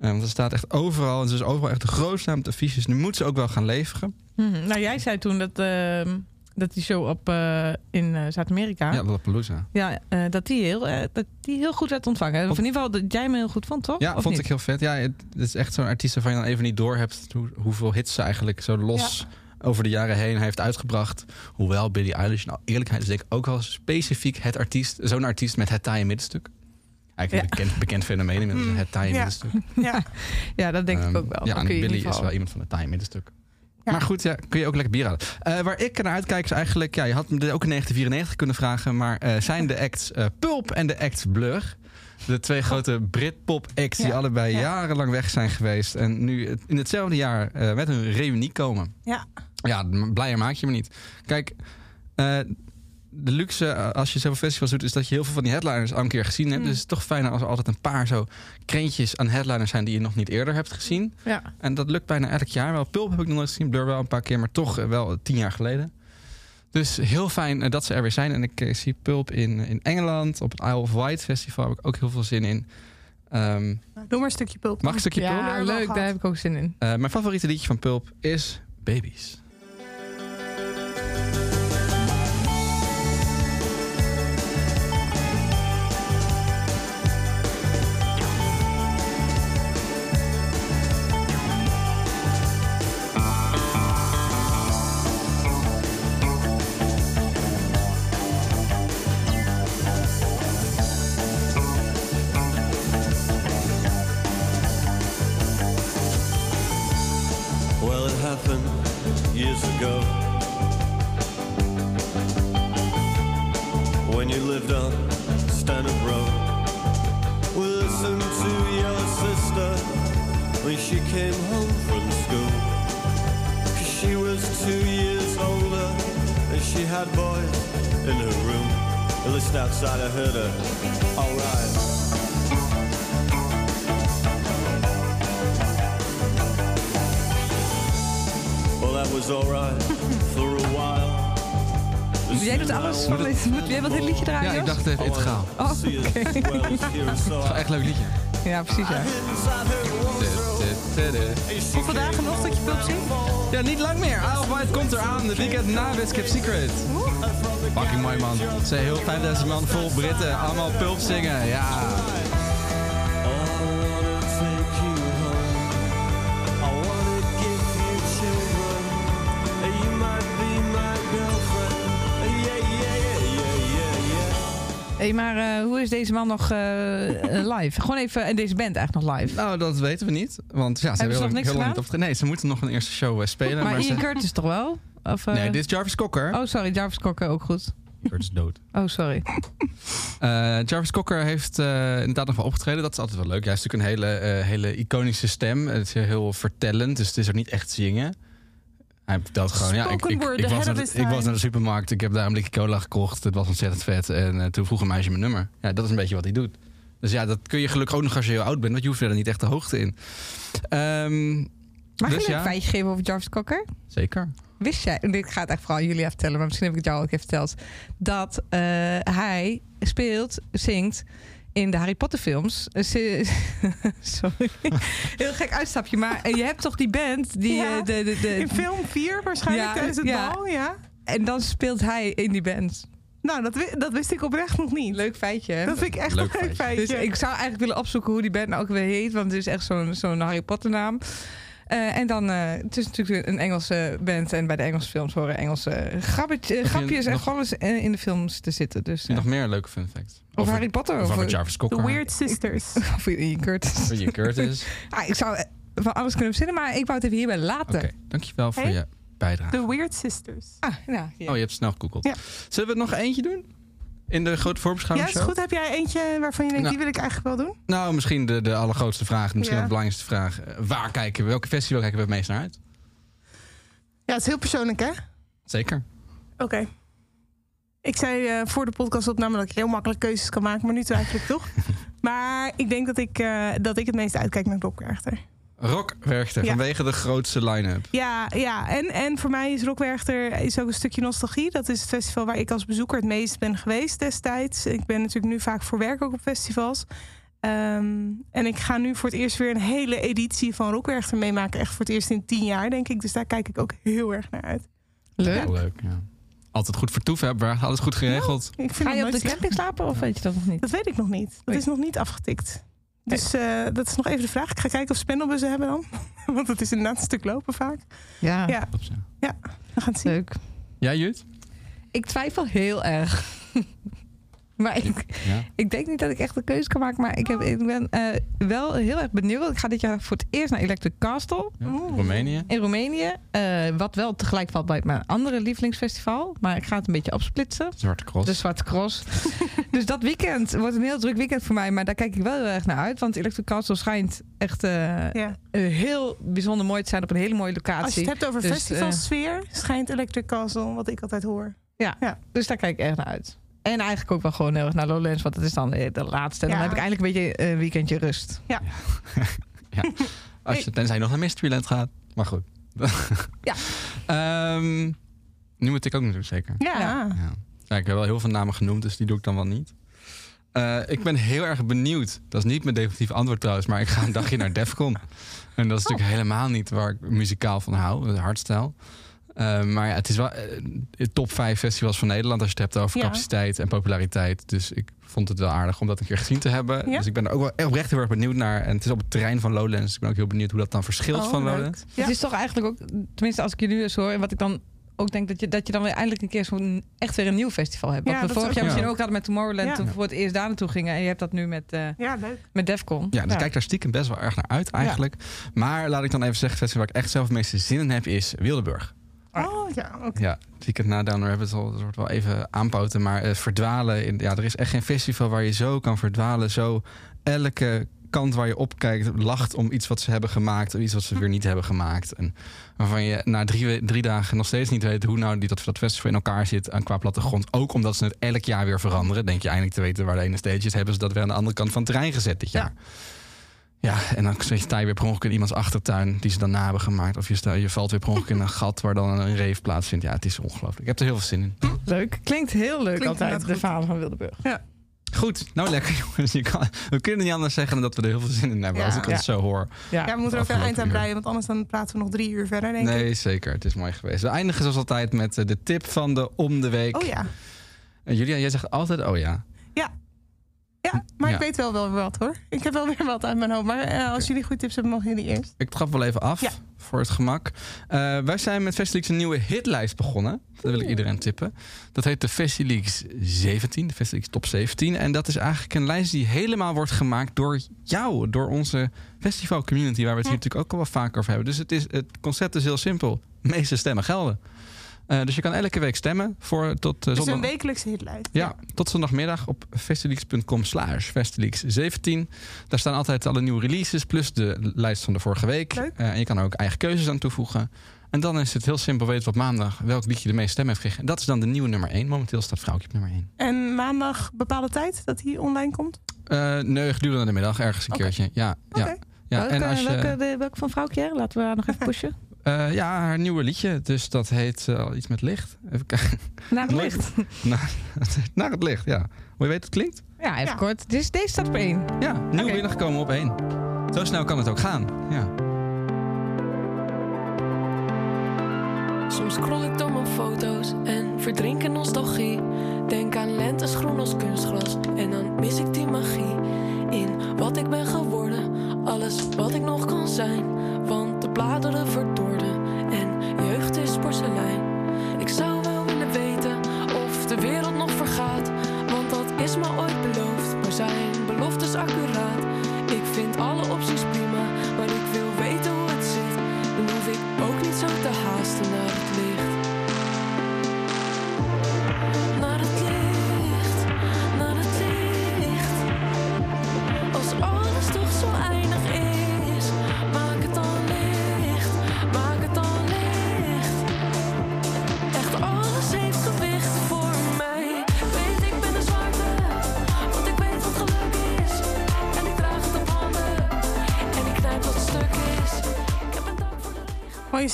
Eh, want ze staat echt overal. En ze is overal echt de grootste naam op de affiches. Nu moet ze ook wel gaan leveren. Mhm. Nou, jij zei toen dat, ehm, dat die show op, eh, in eh, Zuid-Amerika... Ja, Lollapalooza. Ja, eh, dat, die heel, dat die heel goed werd ontvangen. Of in ieder geval dat jij me heel goed vond, toch? Ja, Of vond niet? ik heel vet. Ja, het, het is echt zo'n artiest waarvan je dan even niet door hebt hoe, hoeveel hits ze eigenlijk zo los over de jaren heen heeft uitgebracht. Hoewel Billie Eilish, nou eerlijkheid is denk ik ook wel specifiek het artiest, zo'n artiest met het taaie middenstuk. Eigenlijk een bekend, bekend fenomeen inmiddels, Mm, het ja. middenstuk. Ja. Ja, dat denk Ehm, ik ook wel. Ja, en in ieder is wel iemand van het taaie middenstuk. Ja. Maar goed, ja, kun je ook lekker bier halen. Eh, waar ik naar uitkijk is eigenlijk... Ja, je had me ook in 1994 kunnen vragen... maar eh, zijn de acts eh, Pulp en de act Blur... de twee grote Britpop-acts die Ja, allebei ja. jarenlang weg zijn geweest... en nu in hetzelfde jaar met een reunie komen. Ja. Ja, blijer maak je me niet. Kijk, eh, de luxe eh, als je zoveel festivals doet... is dat je heel veel van die headliners al een keer gezien hebt. Mm. Dus het is toch fijner als er altijd een paar zo krentjes aan headliners zijn... die je nog niet eerder hebt gezien. Ja. En dat lukt bijna elk jaar wel. Pulp heb ik nog nooit gezien, Blur wel een paar keer, maar toch eh, wel tien jaar geleden. Dus heel fijn eh, dat ze er weer zijn. En ik zie Pulp in, in Engeland op het Isle of Wight Festival. heb ik ook heel veel zin in. Ehm, Nou, doe maar een stukje pulp. mag een stukje Pulp? Ja, leuk. Daar heb ik ook zin in. Eh, mijn favoriete liedje van Pulp is Babies. Song. wel echt leuk liedje. Ja, precies, ja. Hoeveel dagen nog dat je pulp zingt? Ja, niet lang meer. Isle of Wight komt eraan. De weekend na Westcap Secret. Fucking mooi, man. Het zijn heel 5000 man vol Britten. Allemaal pulp zingen. Ja. Hey, maar eh, hoe is deze man nog eh, eh, live? Gewoon even, en deze band eigenlijk nog live. Nou, dat weten we niet. Want ja, ze Hebben ze heel nog lang- niks heel lang gedaan? Nee, ze moeten nog een eerste show spelen. maar maar Ian ze... Curtis toch wel? Of, eh, Nee, dit is Jarvis Cocker. Oh, sorry, Jarvis Cocker ook goed. Curtis is dood. Oh, sorry. Eh, Jarvis Cocker heeft eh, inderdaad nog wel opgetreden. Dat is altijd wel leuk. Hij heeft natuurlijk een hele, eh, hele iconische stem. Het is heel vertellend, dus het is ook niet echt zingen. Hij vertelt gewoon, ja, ik, ik, was de, ik was naar de supermarkt, ik heb daar een blikje cola gekocht. Het was ontzettend vet. En eh, toen vroeg een meisje mijn nummer. Ja, dat is een beetje wat hij doet. Dus ja, dat kun je gelukkig ook nog als je heel oud bent, want je hoeft er niet echt de hoogte in. Ehm, Mag ik Dus een ja. feitje geven over Jarvis Cocker? zeker. Wist jij, en dit gaat echt vooral jullie vertellen, maar misschien heb ik het jou ook even verteld, dat eh, hij speelt, zingt in de Harry Potter films. Eh, Sorry, heel gek uitstapje, maar eh, je hebt toch die band die Ja, eh, de, de, de, In film 4 waarschijnlijk Ja, tijdens het ja. bal, ja. en dan speelt hij in die band. Nou, dat, dat wist ik oprecht nog niet. Leuk feitje. hè? Dat vind ik echt Leuk een leuk feitje. feitje. Dus ik zou eigenlijk willen opzoeken hoe die band nou ook weer heet. Want het is echt zo'n zo'n Harry Potter naam. Eh, en dan, eh, het is natuurlijk een Engelse band. En bij de Engelse films horen Engelse grappetje- eh, grapjes en gewoon eens in de films te zitten. Dus, nog meer leuke fun facts? Of Harry Potter. Of Of, over Jarvis The Cocker. Weird Sisters. of Ian Curtis. Ian Curtis. Ah, ik zou van alles kunnen verzinnen, maar ik wou het even hierbij laten. Oké, dankjewel voor Hey. je bijdrage. The Weird Sisters. Ah, ja. Oh, je hebt snel gegoogeld. Ja. Zullen we er nog eentje doen? In de grote Ja, voorbeschouwing? is goed. Heb jij eentje waarvan je denkt, Nou. die wil ik eigenlijk wel doen? Nou, misschien de, de allergrootste vraag, misschien Ja. de belangrijkste vraag. Eh, Waar kijken we, welke festival kijken we het meest naar uit? Ja, het is heel persoonlijk, hè? Zeker. Oké. Ik zei eh, voor de podcastopname dat ik heel makkelijk keuzes kan maken, maar nu twijfel ik toch. Maar ik denk dat ik, eh, dat ik het meest uitkijk naar Rockwerchter. Ja. vanwege de grootste line-up. Ja, ja. En, en voor mij is Rockwerchter is ook een stukje nostalgie. Dat is het festival waar ik als bezoeker het meest ben geweest destijds. Ik ben natuurlijk nu vaak voor werk ook op festivals. Ehm, en ik ga nu voor het eerst weer een hele editie van Rockwerchter meemaken. Echt voor het eerst in tien jaar, denk ik. Dus daar kijk ik ook heel erg naar uit. Leuk. Heel leuk, ja. Altijd goed vertoeven hebben, alles goed geregeld. Ik vind Ga je op de camping slapen of weet je dat nog niet? Dat weet ik nog niet. Dat is nog niet afgetikt. Dus eh, dat is nog even de vraag. Ik ga kijken of spendelbussen hebben dan. Want het is inderdaad een stuk lopen vaak. Ja, Ja. Ja. We gaan het zien. leuk. Ja, Jut? Ik twijfel heel erg. maar ik, Ja. ik denk niet dat ik echt een keuze kan maken. Maar ik, heb, ik ben eh, wel heel erg benieuwd. Ik ga dit jaar voor het eerst naar Electric Castle ja. Roemenië. in Roemenië. Eh, wat wel tegelijk valt bij mijn andere lievelingsfestival. Maar ik ga het een beetje opsplitsen. Zwarte Cross. De Zwarte Cross. dus dat weekend wordt een heel druk weekend voor mij. Maar daar kijk ik wel heel erg naar uit. Want Electric Castle schijnt echt eh, Ja. eh, heel bijzonder mooi te zijn op een hele mooie locatie. Als je het hebt over Dus, festivalsfeer, schijnt Electric Castle, wat ik altijd hoor. Dus daar kijk ik erg naar uit. En eigenlijk ook wel gewoon heel erg naar Lowlands, want het is dan de laatste. En dan Ja. heb ik eindelijk een beetje een weekendje rust. Als je, tenzij je nog naar Mysteryland gaat. Maar goed. Ja. Ehm, nu moet ik ook natuurlijk zeker. Ja. Ja. Ja. Ja, ik heb wel heel veel namen genoemd, dus die doe ik dan wel niet. Eh, ik ben heel erg benieuwd. Dat is niet mijn definitieve antwoord trouwens, maar ik ga een dagje naar Defcon. En dat is natuurlijk helemaal niet waar ik muzikaal van hou, de hardstyle. Eh, maar ja, het is wel de top 5 festivals van Nederland als je het hebt over Ja. capaciteit en populariteit. Dus ik vond het wel aardig om dat een keer gezien te hebben. Ja. Dus ik ben er ook wel echt oprecht heel erg benieuwd naar. En het is op het terrein van Lowlands. Ik ben ook heel benieuwd hoe dat dan verschilt Oh, van leuk. Lowlands. Ja. Het is toch eigenlijk ook, tenminste als ik je nu eens hoor... en wat ik dan ook denk, dat je, dat je dan weer eindelijk een keer zo'n echt weer een nieuw festival hebt. Wat Ja, we vorig jaar misschien Ja. ook hadden met Tomorrowland... Ja. toen we voor het eerst daar naartoe gingen. En je hebt dat nu met, eh Ja, leuk. met Defcon. Ja, dus ik kijk daar stiekem best wel erg naar uit eigenlijk. Maar laat ik dan even zeggen, het festival waar ik echt zelf het meeste zin in heb is Wildeburg. Oh ja, oké. Ja, het weekend na Down Rabbit Hole, dat wordt wel even aanpoten. Maar eh, verdwalen, in, ja, er is echt geen festival waar je zo kan verdwalen. Zo elke kant waar je op kijkt lacht om iets wat ze hebben gemaakt. Of iets wat ze weer niet hebben gemaakt. En waarvan je na drie, drie dagen nog steeds niet weet hoe nou die, dat, dat festival in elkaar zit aan qua plattegrond. Ook omdat ze het elk jaar weer veranderen. Denk je eindelijk te weten waar de ene stage is. Hebben ze dat weer aan de andere kant van het terrein gezet dit jaar. Ja, en dan sta je weer per ongeluk in iemands achtertuin die ze dan na hebben gemaakt. Of je, sta, je valt weer per ongeluk in een gat waar dan een reef plaatsvindt. Ja, het is ongelooflijk. Ik heb er heel veel zin in. Leuk. Klinkt heel leuk Klinkt altijd, de verhalen van Wildeburg. Goed, nou lekker jongens. Je kan, we kunnen niet anders zeggen dan dat we er heel veel zin in hebben Ja. als ik het Ja. zo hoor. Ja. Ja, we moeten er ook een eind aan breien, want anders dan praten we nog drie uur verder, denk ik. Nee, zeker. Het is mooi geweest. We eindigen zoals altijd met eh, de tip van de om de week. Oh ja. En Julia, jij zegt altijd oh ja. Ja, maar Ja. ik weet wel wel wat hoor. Ik heb wel weer wat uit mijn hoofd. Maar eh, als jullie goede tips hebben, mogen jullie eerst. Ik trap wel even af Ja. voor het gemak. Eh, wij zijn met Festilix een nieuwe hitlijst begonnen. Dat wil ik iedereen tippen. Dat heet de Festilix 17, de Festilix Top 17. En dat is eigenlijk een lijst die helemaal wordt gemaakt door jou, door onze festival community, waar we het hier natuurlijk ook al wel vaker over hebben. Dus het, is, het concept is heel simpel. De meeste stemmen gelden. Eh, dus je kan elke week stemmen voor tot Dus zondag. een wekelijkse hitlijst. Ja, tot zondagmiddag op festilix.com slash festilix17. Daar staan altijd alle nieuwe releases plus de lijst van de vorige week. Leuk. Eh, en je kan er ook eigen keuzes aan toevoegen. En dan is het heel simpel weten op maandag welk liedje de meeste stemmen heeft gekregen. En dat is dan de nieuwe nummer 1. Momenteel staat Vrouwtje op nummer 1. En maandag bepaalde tijd dat hij online komt? Eh nee, gedurende de middag ergens een keertje. Ja, ja. Oké. ja. welke, En als je, welke van Vrouwtje? Laten we haar nog even pushen. Eh, ja, haar nieuwe liedje. Dus dat heet eh, iets met licht. Even kijken. Naar het licht. Naar het licht, ja. Hoe je weet het klinkt? Ja, even Ja. kort. Dus deze staat op één. Ja, nieuw binnengekomen op 1. Zo snel kan het ook gaan. Ja. Soms scroll ik door mijn foto's en verdrink in nostalgie. Denk aan lentes groen als kunstgras en dan mis ik die magie. In wat ik ben geworden, alles wat ik nog kan zijn. Want de bladeren verdorden en jeugd is porselein.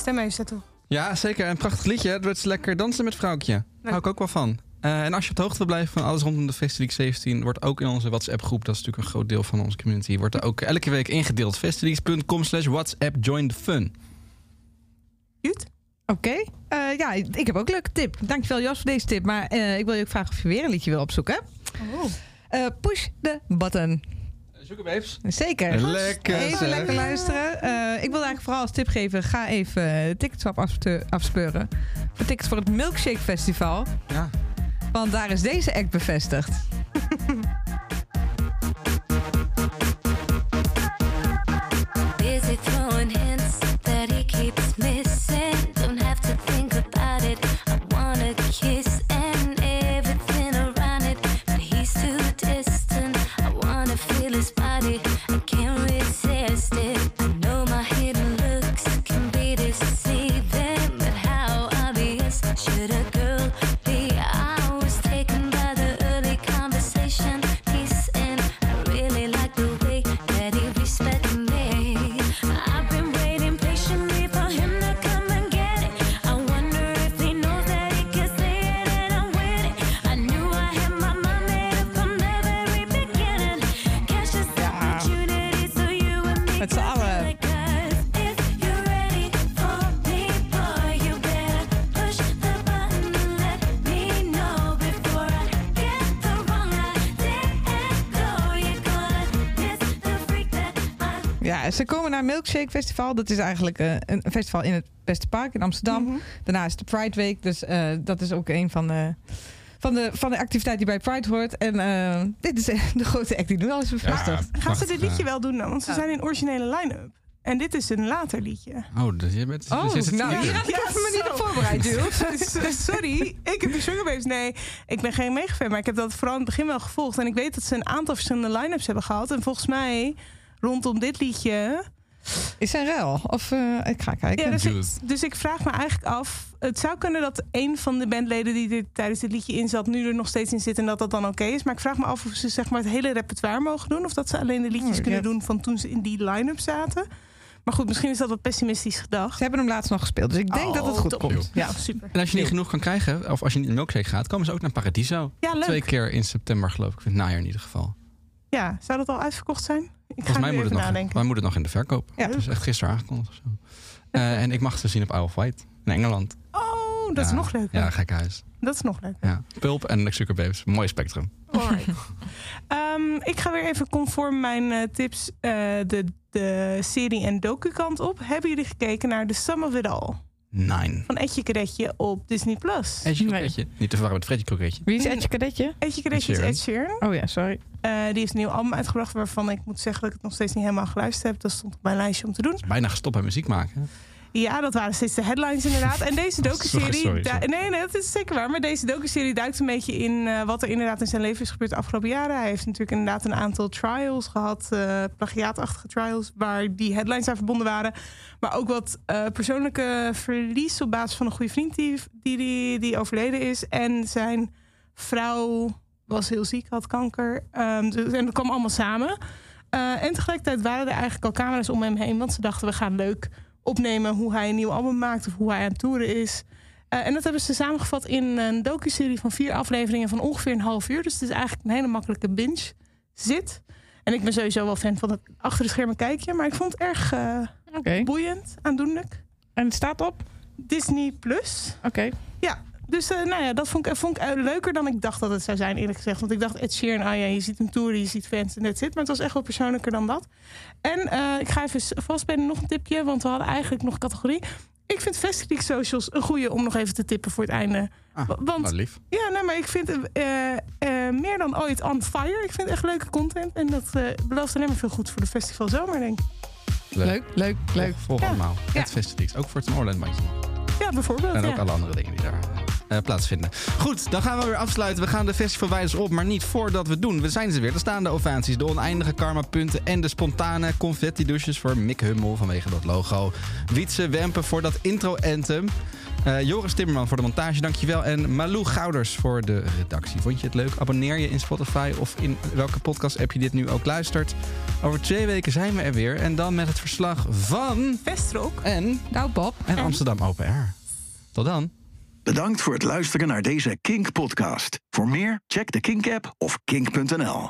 Stem heeft ze toch? Ja, zeker. Een prachtig liedje. Het wordt lekker dansen met vrouwtje. Daar hou ik ook wel van. Eh, en als je op de hoogte wil blijven van alles rondom de Festilix 17, wordt ook in onze WhatsApp-groep, dat is natuurlijk een groot deel van onze community, wordt er ook elke week ingedeeld. Festilix.com slash WhatsApp, join the fun. Jut? Oké. Eh, ja, ik heb ook een leuke tip. Dankjewel Jos voor deze tip. Maar eh, ik wil je ook vragen of je weer een liedje wil opzoeken. Oh. Eh, push the button. Zeker. Lekker Even zeg. lekker luisteren. Eh, ik wil eigenlijk vooral als tip geven. Ga even de ticketswap afspeuren. Voor tickets voor het Milkshake Festival. Ja. Want daar is deze act bevestigd. Ja, ze komen naar Milkshake Festival. Dat is eigenlijk eh, een festival in het Beste Park in Amsterdam. Mhm. Daarna is de Pride Week. Dus eh, dat is ook een van de, van, de, van de activiteiten die bij Pride hoort. En eh, dit is de grote act die nu al is bevestigd. Gaan ze dit liedje wel doen dan? Want ze Ja. zijn in originele line-up. En dit is een later liedje. Oh, dus je bent... Oh, dus je zit- nou, hier had ik even me niet op voorbereid, Jules. Sorry, ik heb de Sugar Babes. Nee, ik ben geen megafan, maar ik heb dat vooral in het begin wel gevolgd. En ik weet dat ze een aantal verschillende line-ups hebben gehad. En volgens mij, rondom dit liedje... Is er een ruil? Of eh, ik ga kijken. Ja, dus, ik, dus ik vraag me eigenlijk af... Het zou kunnen dat een van de bandleden die dit, tijdens dit liedje in zat... nu er nog steeds in zit en dat dat dan oké is. Maar ik vraag me af of ze zeg maar, het hele repertoire mogen doen... of dat ze alleen de liedjes Oh, kunnen doen van toen ze in die line-up zaten. Maar goed, misschien is dat wat pessimistisch gedacht. Ze hebben hem laatst nog gespeeld, dus ik denk Oh, dat het goed top. komt. Ja. super. En als je niet genoeg kan krijgen, of als je niet in Milkshake gaat, komen ze ook naar Paradiso. Ja, leuk. Twee keer in september, geloof ik. Of in het najaar in ieder geval. Ja, zou dat al uitverkocht zijn? Ik Volgens ga mij moet, het nog, nadenken. wij moeten het nog in de verkoop. Ja. Het is echt gisteren aangekondigd of zo. Eh, en ik mag ze zien op Isle of Wight in Engeland. Oh, dat is nog leuker. Ja, gek huis. Dat is nog leuk. Ja. Pulp en Sugar Babes. Mooi spectrum. Alright. Ehm, ik ga weer even conform mijn eh, tips eh, de, de serie en docu kant op. Hebben jullie gekeken naar The Sum of It All? Nine. Van Etje Kadetje op Disney+. Plus. Edje Nee. kroketje. Niet te verwarren met Freddy kroketje. Wie is Etje Kadetje? Etje Kadetje is Ed Sheeran. Oh ja, sorry. Eh, die heeft een nieuw album uitgebracht waarvan ik moet zeggen dat ik het nog steeds niet helemaal geluisterd heb. Dat stond op mijn lijstje om te doen. Bijna gestopt met muziek maken. Ja, dat waren steeds de headlines inderdaad. En deze docuserie... Sorry, Nee, nee, dat is zeker waar. Maar deze docuserie duikt een beetje in eh, wat er inderdaad in zijn leven is gebeurd de afgelopen jaren. Hij heeft natuurlijk inderdaad een aantal trials gehad. eh plagiaatachtige trials, waar die headlines aan verbonden waren. Maar ook wat eh, persoonlijke verlies op basis van een goede vriend die, die, die, die overleden is. En zijn vrouw was heel ziek, had kanker. Ehm, dus- en dat kwam allemaal samen. En tegelijkertijd waren er eigenlijk al camera's om hem heen. Want ze dachten, we gaan leuk opnemen hoe hij een nieuw album maakt of hoe hij aan het toeren is. Eh, en dat hebben ze samengevat in een docuserie van vier afleveringen van ongeveer een half uur. Dus het is eigenlijk een hele makkelijke binge zit. En ik ben sowieso wel fan van het achter de schermen kijkje, maar ik vond het erg eh, boeiend, aandoenlijk. En het staat op? Disney Plus. Oké. Ja, dus eh, nou ja, dat vond ik, vond ik leuker dan ik dacht dat het zou zijn, eerlijk gezegd. Want ik dacht, Ed Sheeran, ah ja, je ziet hem toeren, je ziet fans en that's it. Maar het was echt wel persoonlijker dan dat. En eh, ik ga even s- vastbenen, nog een tipje, want we hadden eigenlijk nog een categorie. Ik vind Festileak Socials een goede om nog even te tippen voor het einde. Ah, Wa- want wat lief. ja, nee, maar ik vind eh, eh, meer dan ooit on fire. Ik vind echt leuke content. En dat eh, belooft alleen maar veel goed voor de festival zomer, denk ik. Leuk, leuk, leuk. Volg Ja. allemaal. Ja. Het Festivalix. Ook voor het Tomorrowland-bandje. Ja, bijvoorbeeld. En ook ja. alle andere dingen die daar plaatsvinden. Goed, dan gaan we weer afsluiten. We gaan de festivalwijders op, maar niet voordat we doen. We zijn ze weer. Er staan de ovaties, de oneindige karmapunten... en de spontane confetti-douches voor Mick Hummel vanwege dat logo. Wietse Wempen voor dat intro-anthem. Eh, Joris Timmerman voor de montage, dankjewel. En Malou Gouders voor de redactie. Vond je het leuk? Abonneer je in Spotify of in welke podcast-app je dit nu ook luistert. Over twee weken zijn we er weer. En dan met het verslag van... Vestrock. En, Nou, Bob. en Amsterdam Open Air. Tot dan. Bedankt voor het luisteren naar deze Kink-podcast. Voor meer, check de Kink-app of kink.nl.